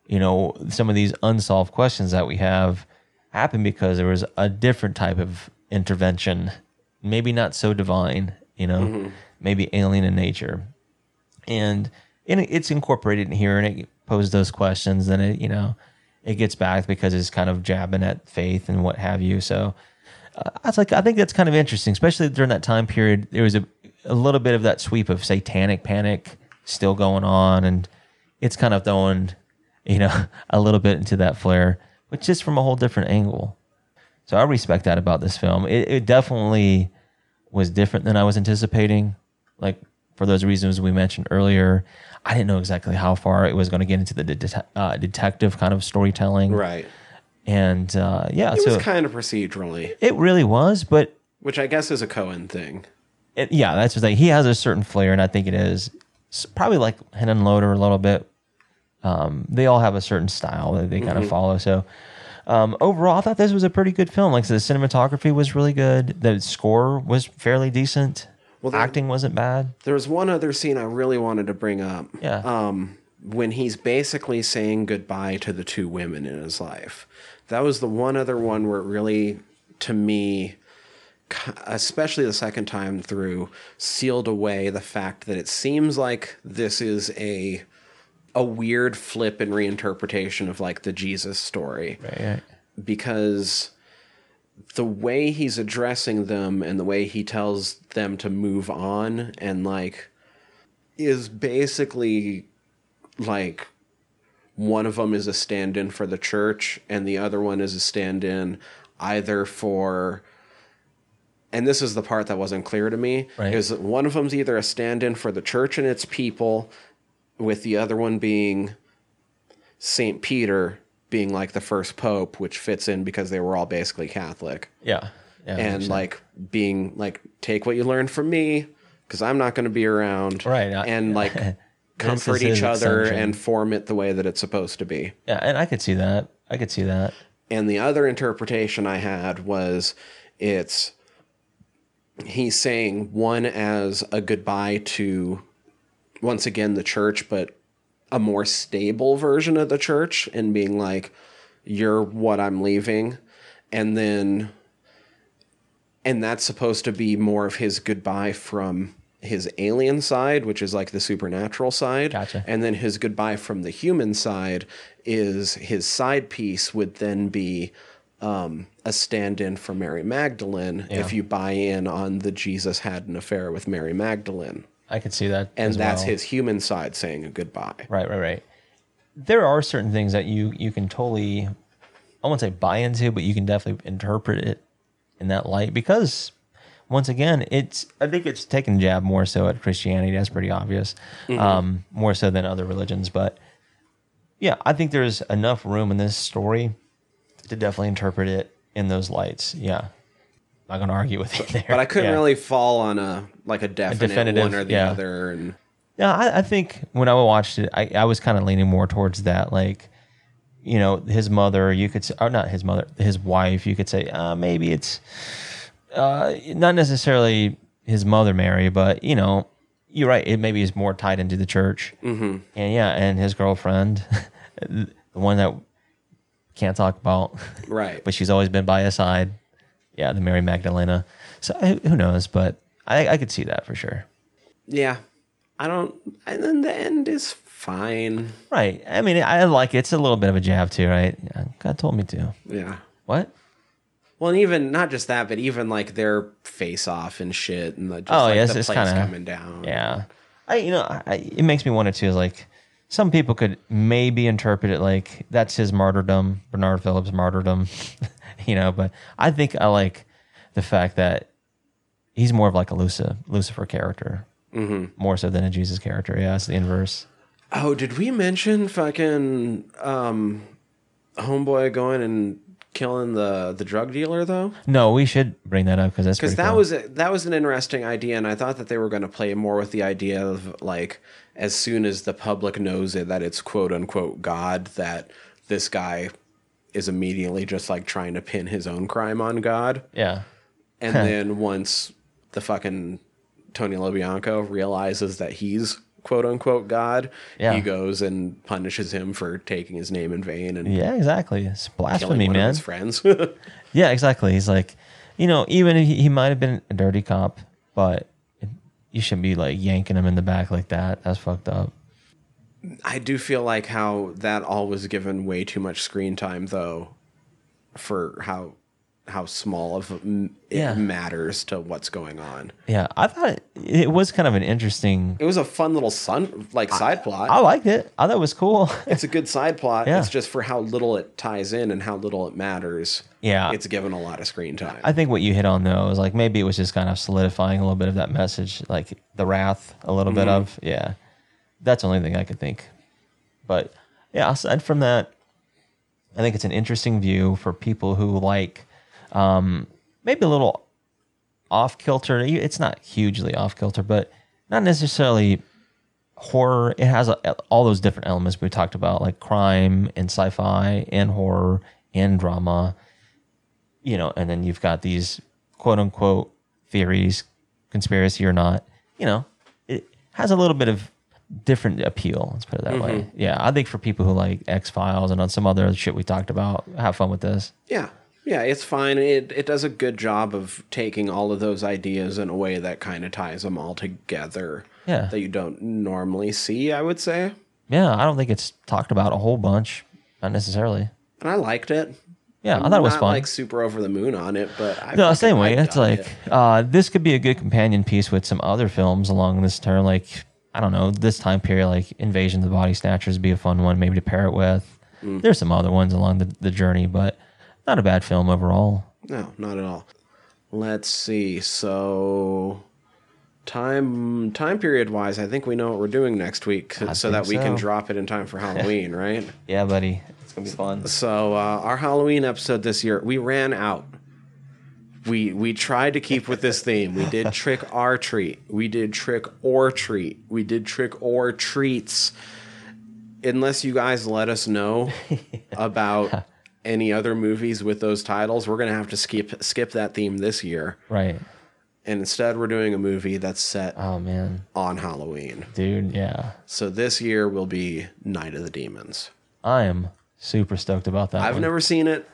you know some of these unsolved questions that we have happened because there was a different type of intervention, maybe not so divine, you know, maybe alien in nature, and and it's incorporated in here, and it posed those questions. Then it, you know, it gets back because it's kind of jabbing at faith and what have you. So uh, I was like, I think that's kind of interesting, especially during that time period. There was a a little bit of that sweep of satanic panic still going on, and it's kind of throwing, you know, [laughs] a little bit into that flare, but just from a whole different angle. So I respect that about this film. It, it definitely was different than I was anticipating. Like for those reasons we mentioned earlier. I didn't know exactly how far it was going to get into the det- uh, detective kind of storytelling, Right. And uh, yeah, It so was kind of procedurally, it really was, but which I guess is a Cohen thing. it, yeah, that's the thing. He has a certain flair, and I think it is s- probably like Henenlotter a little bit. Um, they all have a certain style that they kind of follow. So um, overall, I thought this was a pretty good film. Like said, the cinematography was really good. The score was fairly decent. Well, there- Acting wasn't bad. There was one other scene I really wanted to bring up. Yeah. Um, when he's basically saying goodbye to the two women in his life. That was the one other one where it really, to me, especially the second time through, sealed away the fact that it seems like this is a a weird flip and reinterpretation of like the Jesus story Right. because the way he's addressing them and the way he tells them to move on and like is basically like one of them is a stand-in for the church and the other one is a stand-in either for and this is the part that wasn't clear to me Right. is that one of them's either a stand-in for the church and its people with the other one being St. Peter being like the first pope, which fits in because they were all basically Catholic. Yeah. Yeah. and like being like, take what you learned from me because I'm not going to be around. Right, I- and like [laughs] comfort each other extension. and form it the way that it's supposed to be. yeah, and I could see that. I could see that. And the other interpretation I had was it's he's saying one as a goodbye to once again the church, but a more stable version of the church and being like, you're what I'm leaving. And then, and that's supposed to be more of his goodbye from his alien side, which is like the supernatural side. Gotcha. And then his goodbye from the human side is his side piece would then be um, a stand in for Mary Magdalene Yeah. if you buy in on the Jesus had an affair with Mary Magdalene. I could see that. And that's well. his human side saying a goodbye. Right, right, right. There are certain things that you you can totally, I won't say buy into, but you can definitely interpret it in that light because, once again, it's I think it's taken jab more so at Christianity. That's pretty obvious, um, more so than other religions. But yeah, I think there's enough room in this story to definitely interpret it in those lights. Yeah, not gonna argue with you there. But I couldn't Yeah. really fall on a like a definite definitive, one or the yeah. other. And Yeah, I, I think when I watched it, I, I was kind of leaning more towards that. Like, you know, his mother, you could say, or not his mother, his wife, you could say, uh, maybe it's uh, not necessarily his mother, Mary, but, you know, you're right. It maybe is more tied into the church. Mm-hmm. And yeah, and his girlfriend, [laughs] the one that can't talk about, right. [laughs] but she's always been by his side. Yeah, the Mary Magdalena. So who who knows? But I, I could see that for sure. yeah. I don't. And then the end is fine. Right. I mean, I like it. It's a little bit of a jab too, right? God told me to. Yeah. What? Well, and even not just that, but even like their face off and shit, and the, just Oh, like yes, the it's kinda- coming down. Yeah. I, you know, I, it makes me wonder too. Is like some people could maybe interpret it like that's his martyrdom, Bernard Phillips' martyrdom, [laughs] you know. But I think I like the fact that he's more of like a Lucifer, Lucifer character, mm-hmm. more so than a Jesus character. Yeah, it's the inverse. Oh, did we mention fucking um, homeboy going and killing the the drug dealer though? No, we should bring that up because that's Because that cool. was a, that was an interesting idea, and I thought that they were going to play more with the idea of like as soon as the public knows it that it's quote unquote God, that this guy is immediately just like trying to pin his own crime on God, yeah. and then once the fucking Tony LoBianco realizes that he's quote unquote God, Yeah. he goes and punishes him for taking his name in vain and Yeah, exactly. It's blasphemy, man. his friends. [laughs] Yeah, exactly. He's like, you know, even if he, he might have been a dirty cop, but you shouldn't be like yanking him in the back like that. That's fucked up. I do feel like how that all was given way too much screen time, though, for how how small of m- it Yeah. matters to what's going on. Yeah, I thought it, it was kind of an interesting. It was a fun little sun like side plot. I liked it. I thought it was cool. [laughs] it's a good side plot. Yeah. It's just for how little it ties in and how little it matters. Yeah. it's given a lot of screen time. I think what you hit on though is like maybe it was just kind of solidifying a little bit of that message, like the wrath, a little bit mm-hmm. of yeah. That's the only thing I could think. But yeah, aside from that, I think it's an interesting view for people who like um, maybe a little off kilter. It's not hugely off kilter, but not necessarily horror. It has a, all those different elements we talked about, like crime and sci-fi and horror and drama. You know, and then you've got these quote unquote theories, conspiracy or not. You know, it has a little bit of different appeal. Let's put it that way. Yeah, I think for people who like X Files and on some other shit we talked about, have fun with this. Yeah. Yeah, it's fine. It it does a good job of taking all of those ideas in a way that kind of ties them all together. Yeah. That you don't normally see, I would say. Yeah, I don't think it's talked about a whole bunch, not necessarily. And I liked it. Yeah, I'm I thought it was fun. like super over the moon on it, but I no, same way. It's like it. uh, this could be a good companion piece with some other films along this term. Like I don't know, this time period, like Invasion of the Body Snatchers, would be a fun one maybe to pair it with. Mm. There's some other ones along the, the journey, but not a bad film overall. No, not at all. Let's see. So time time period wise, I think we know what we're doing next week so that we can drop it in time for [laughs] Halloween, right? Yeah, buddy, it's gonna be fun. So uh, our Halloween episode this year, we ran out. We we tried to keep with this theme. We did trick or treat. We did trick or treat. We did trick or treats. Unless you guys let us know [laughs] about any other movies with those titles, we're gonna have to skip skip that theme this year. Right. And instead, we're doing a movie that's set Oh man, on Halloween. dude, yeah, So this year will be Night of the Demons. I am super stoked about that. I've one. never seen it.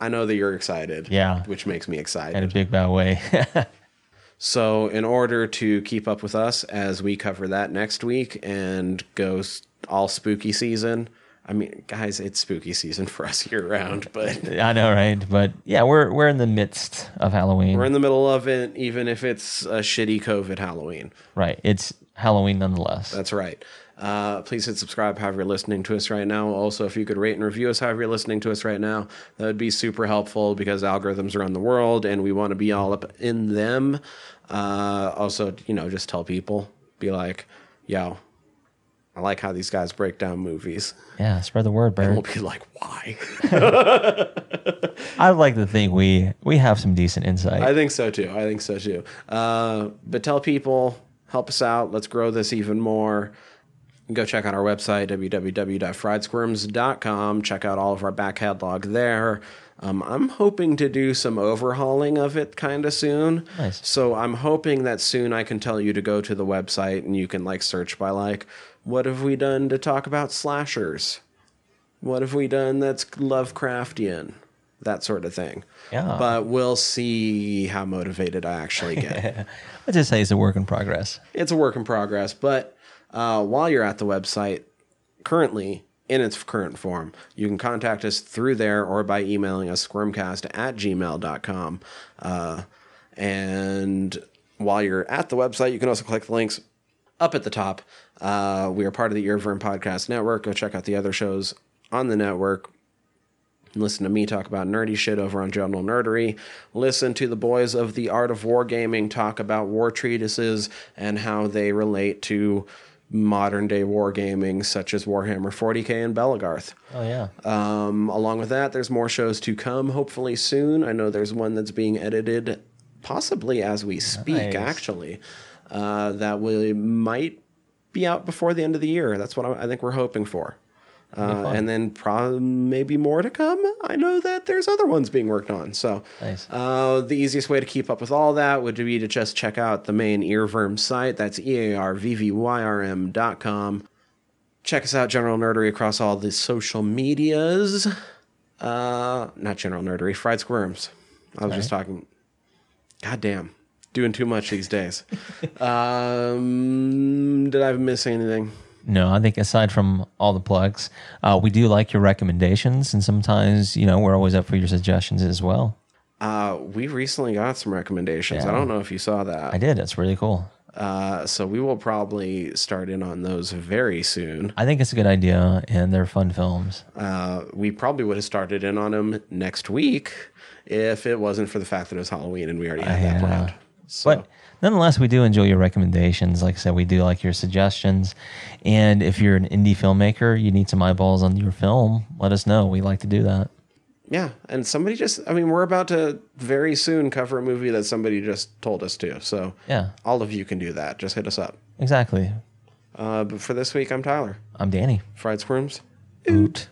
I know that you're excited. Yeah. Which makes me excited. in a big bad way. [laughs] So, in order to keep up with us as we cover that next week and go all spooky season, I mean, guys, it's spooky season for us [laughs] year round, but [laughs] I know, right? But yeah, we're we're in the midst of Halloween. we're in the middle of it, even if it's a shitty COVID Halloween. right. It's Halloween nonetheless. That's right. Uh, please hit subscribe however you're listening to us right now. Also, if you could rate and review us however you're listening to us right now, that would be super helpful because algorithms around the world and we want to be all up in them. Uh, also, you know, just tell people, be like, yo, I like how these guys break down movies. yeah, spread the word, And Bert. we'll be like, why? [laughs] I'd like to think we we have some decent insight. I think so too. I think so too. Uh, but tell people, help us out. Let's grow this even more. Go check out our website, www.friedsquirms.com. Check out all of our back catalog there. Um, I'm hoping to do some overhauling of it kind of soon. Nice. So I'm hoping that soon I can tell you to go to the website and you can like search by like, what have we done to talk about slashers? What have we done that's Lovecraftian? That sort of thing. Yeah. But we'll see how motivated I actually get. [laughs] Let's just say it's a work in progress. it's a work in progress. But uh, while you're at the website, currently in its current form, you can contact us through there or by emailing us squirmcast at gmail.com. Uh, and while you're at the website, you can also click the links up at the top. Uh, we are part of the Earwyrm Podcast Network. Go check out the other shows on the network. Listen to me talk about nerdy shit over on General Nerdery. Listen to the boys of the Art of Wargaming talk about war treatises and how they relate to modern day wargaming, such as Warhammer 40k and Belegarth. Oh yeah. Um, along with that, there's more shows to come, hopefully soon. I know there's one that's being edited, possibly as we speak, Nice. actually. Uh, that we might be out before the end of the year. That's what I, I think we're hoping for. Uh, and then pro- maybe more to come. I know that there's other ones being worked on. So Nice. uh, the easiest way to keep up with all that would be to just check out the main Earwyrm site. That's E E-A-R-V-V-Y-R-M dot com. Check us out, General Nerdery, across all the social medias. Uh, not General Nerdery, Fried Squirms. I was just talking. God damn. Doing too much these days. [laughs] um, did I miss anything? No, I think aside from all the plugs, uh, we do like your recommendations, and sometimes you know we're always up for your suggestions as well. Uh, we recently got some recommendations. I don't know if you saw that. I did. That's really cool. Uh, so we will probably start in on those very soon. I think it's a good idea, and they're fun films. Uh, we probably would have started in on them next week if it wasn't for the fact that it was Halloween and we already had that Yeah. planned. So, But nonetheless, we do enjoy your recommendations. Like I said, we do like your suggestions. And if you're an indie filmmaker, you need some eyeballs on your film, let us know. We like to do that. yeah, and somebody just, I mean, we're about to very soon cover a movie that somebody just told us to. So, Yeah, all of you can do that. Just hit us up. exactly. Uh, but for this week, I'm Tyler. I'm Danny. Fried Squirms. Oot.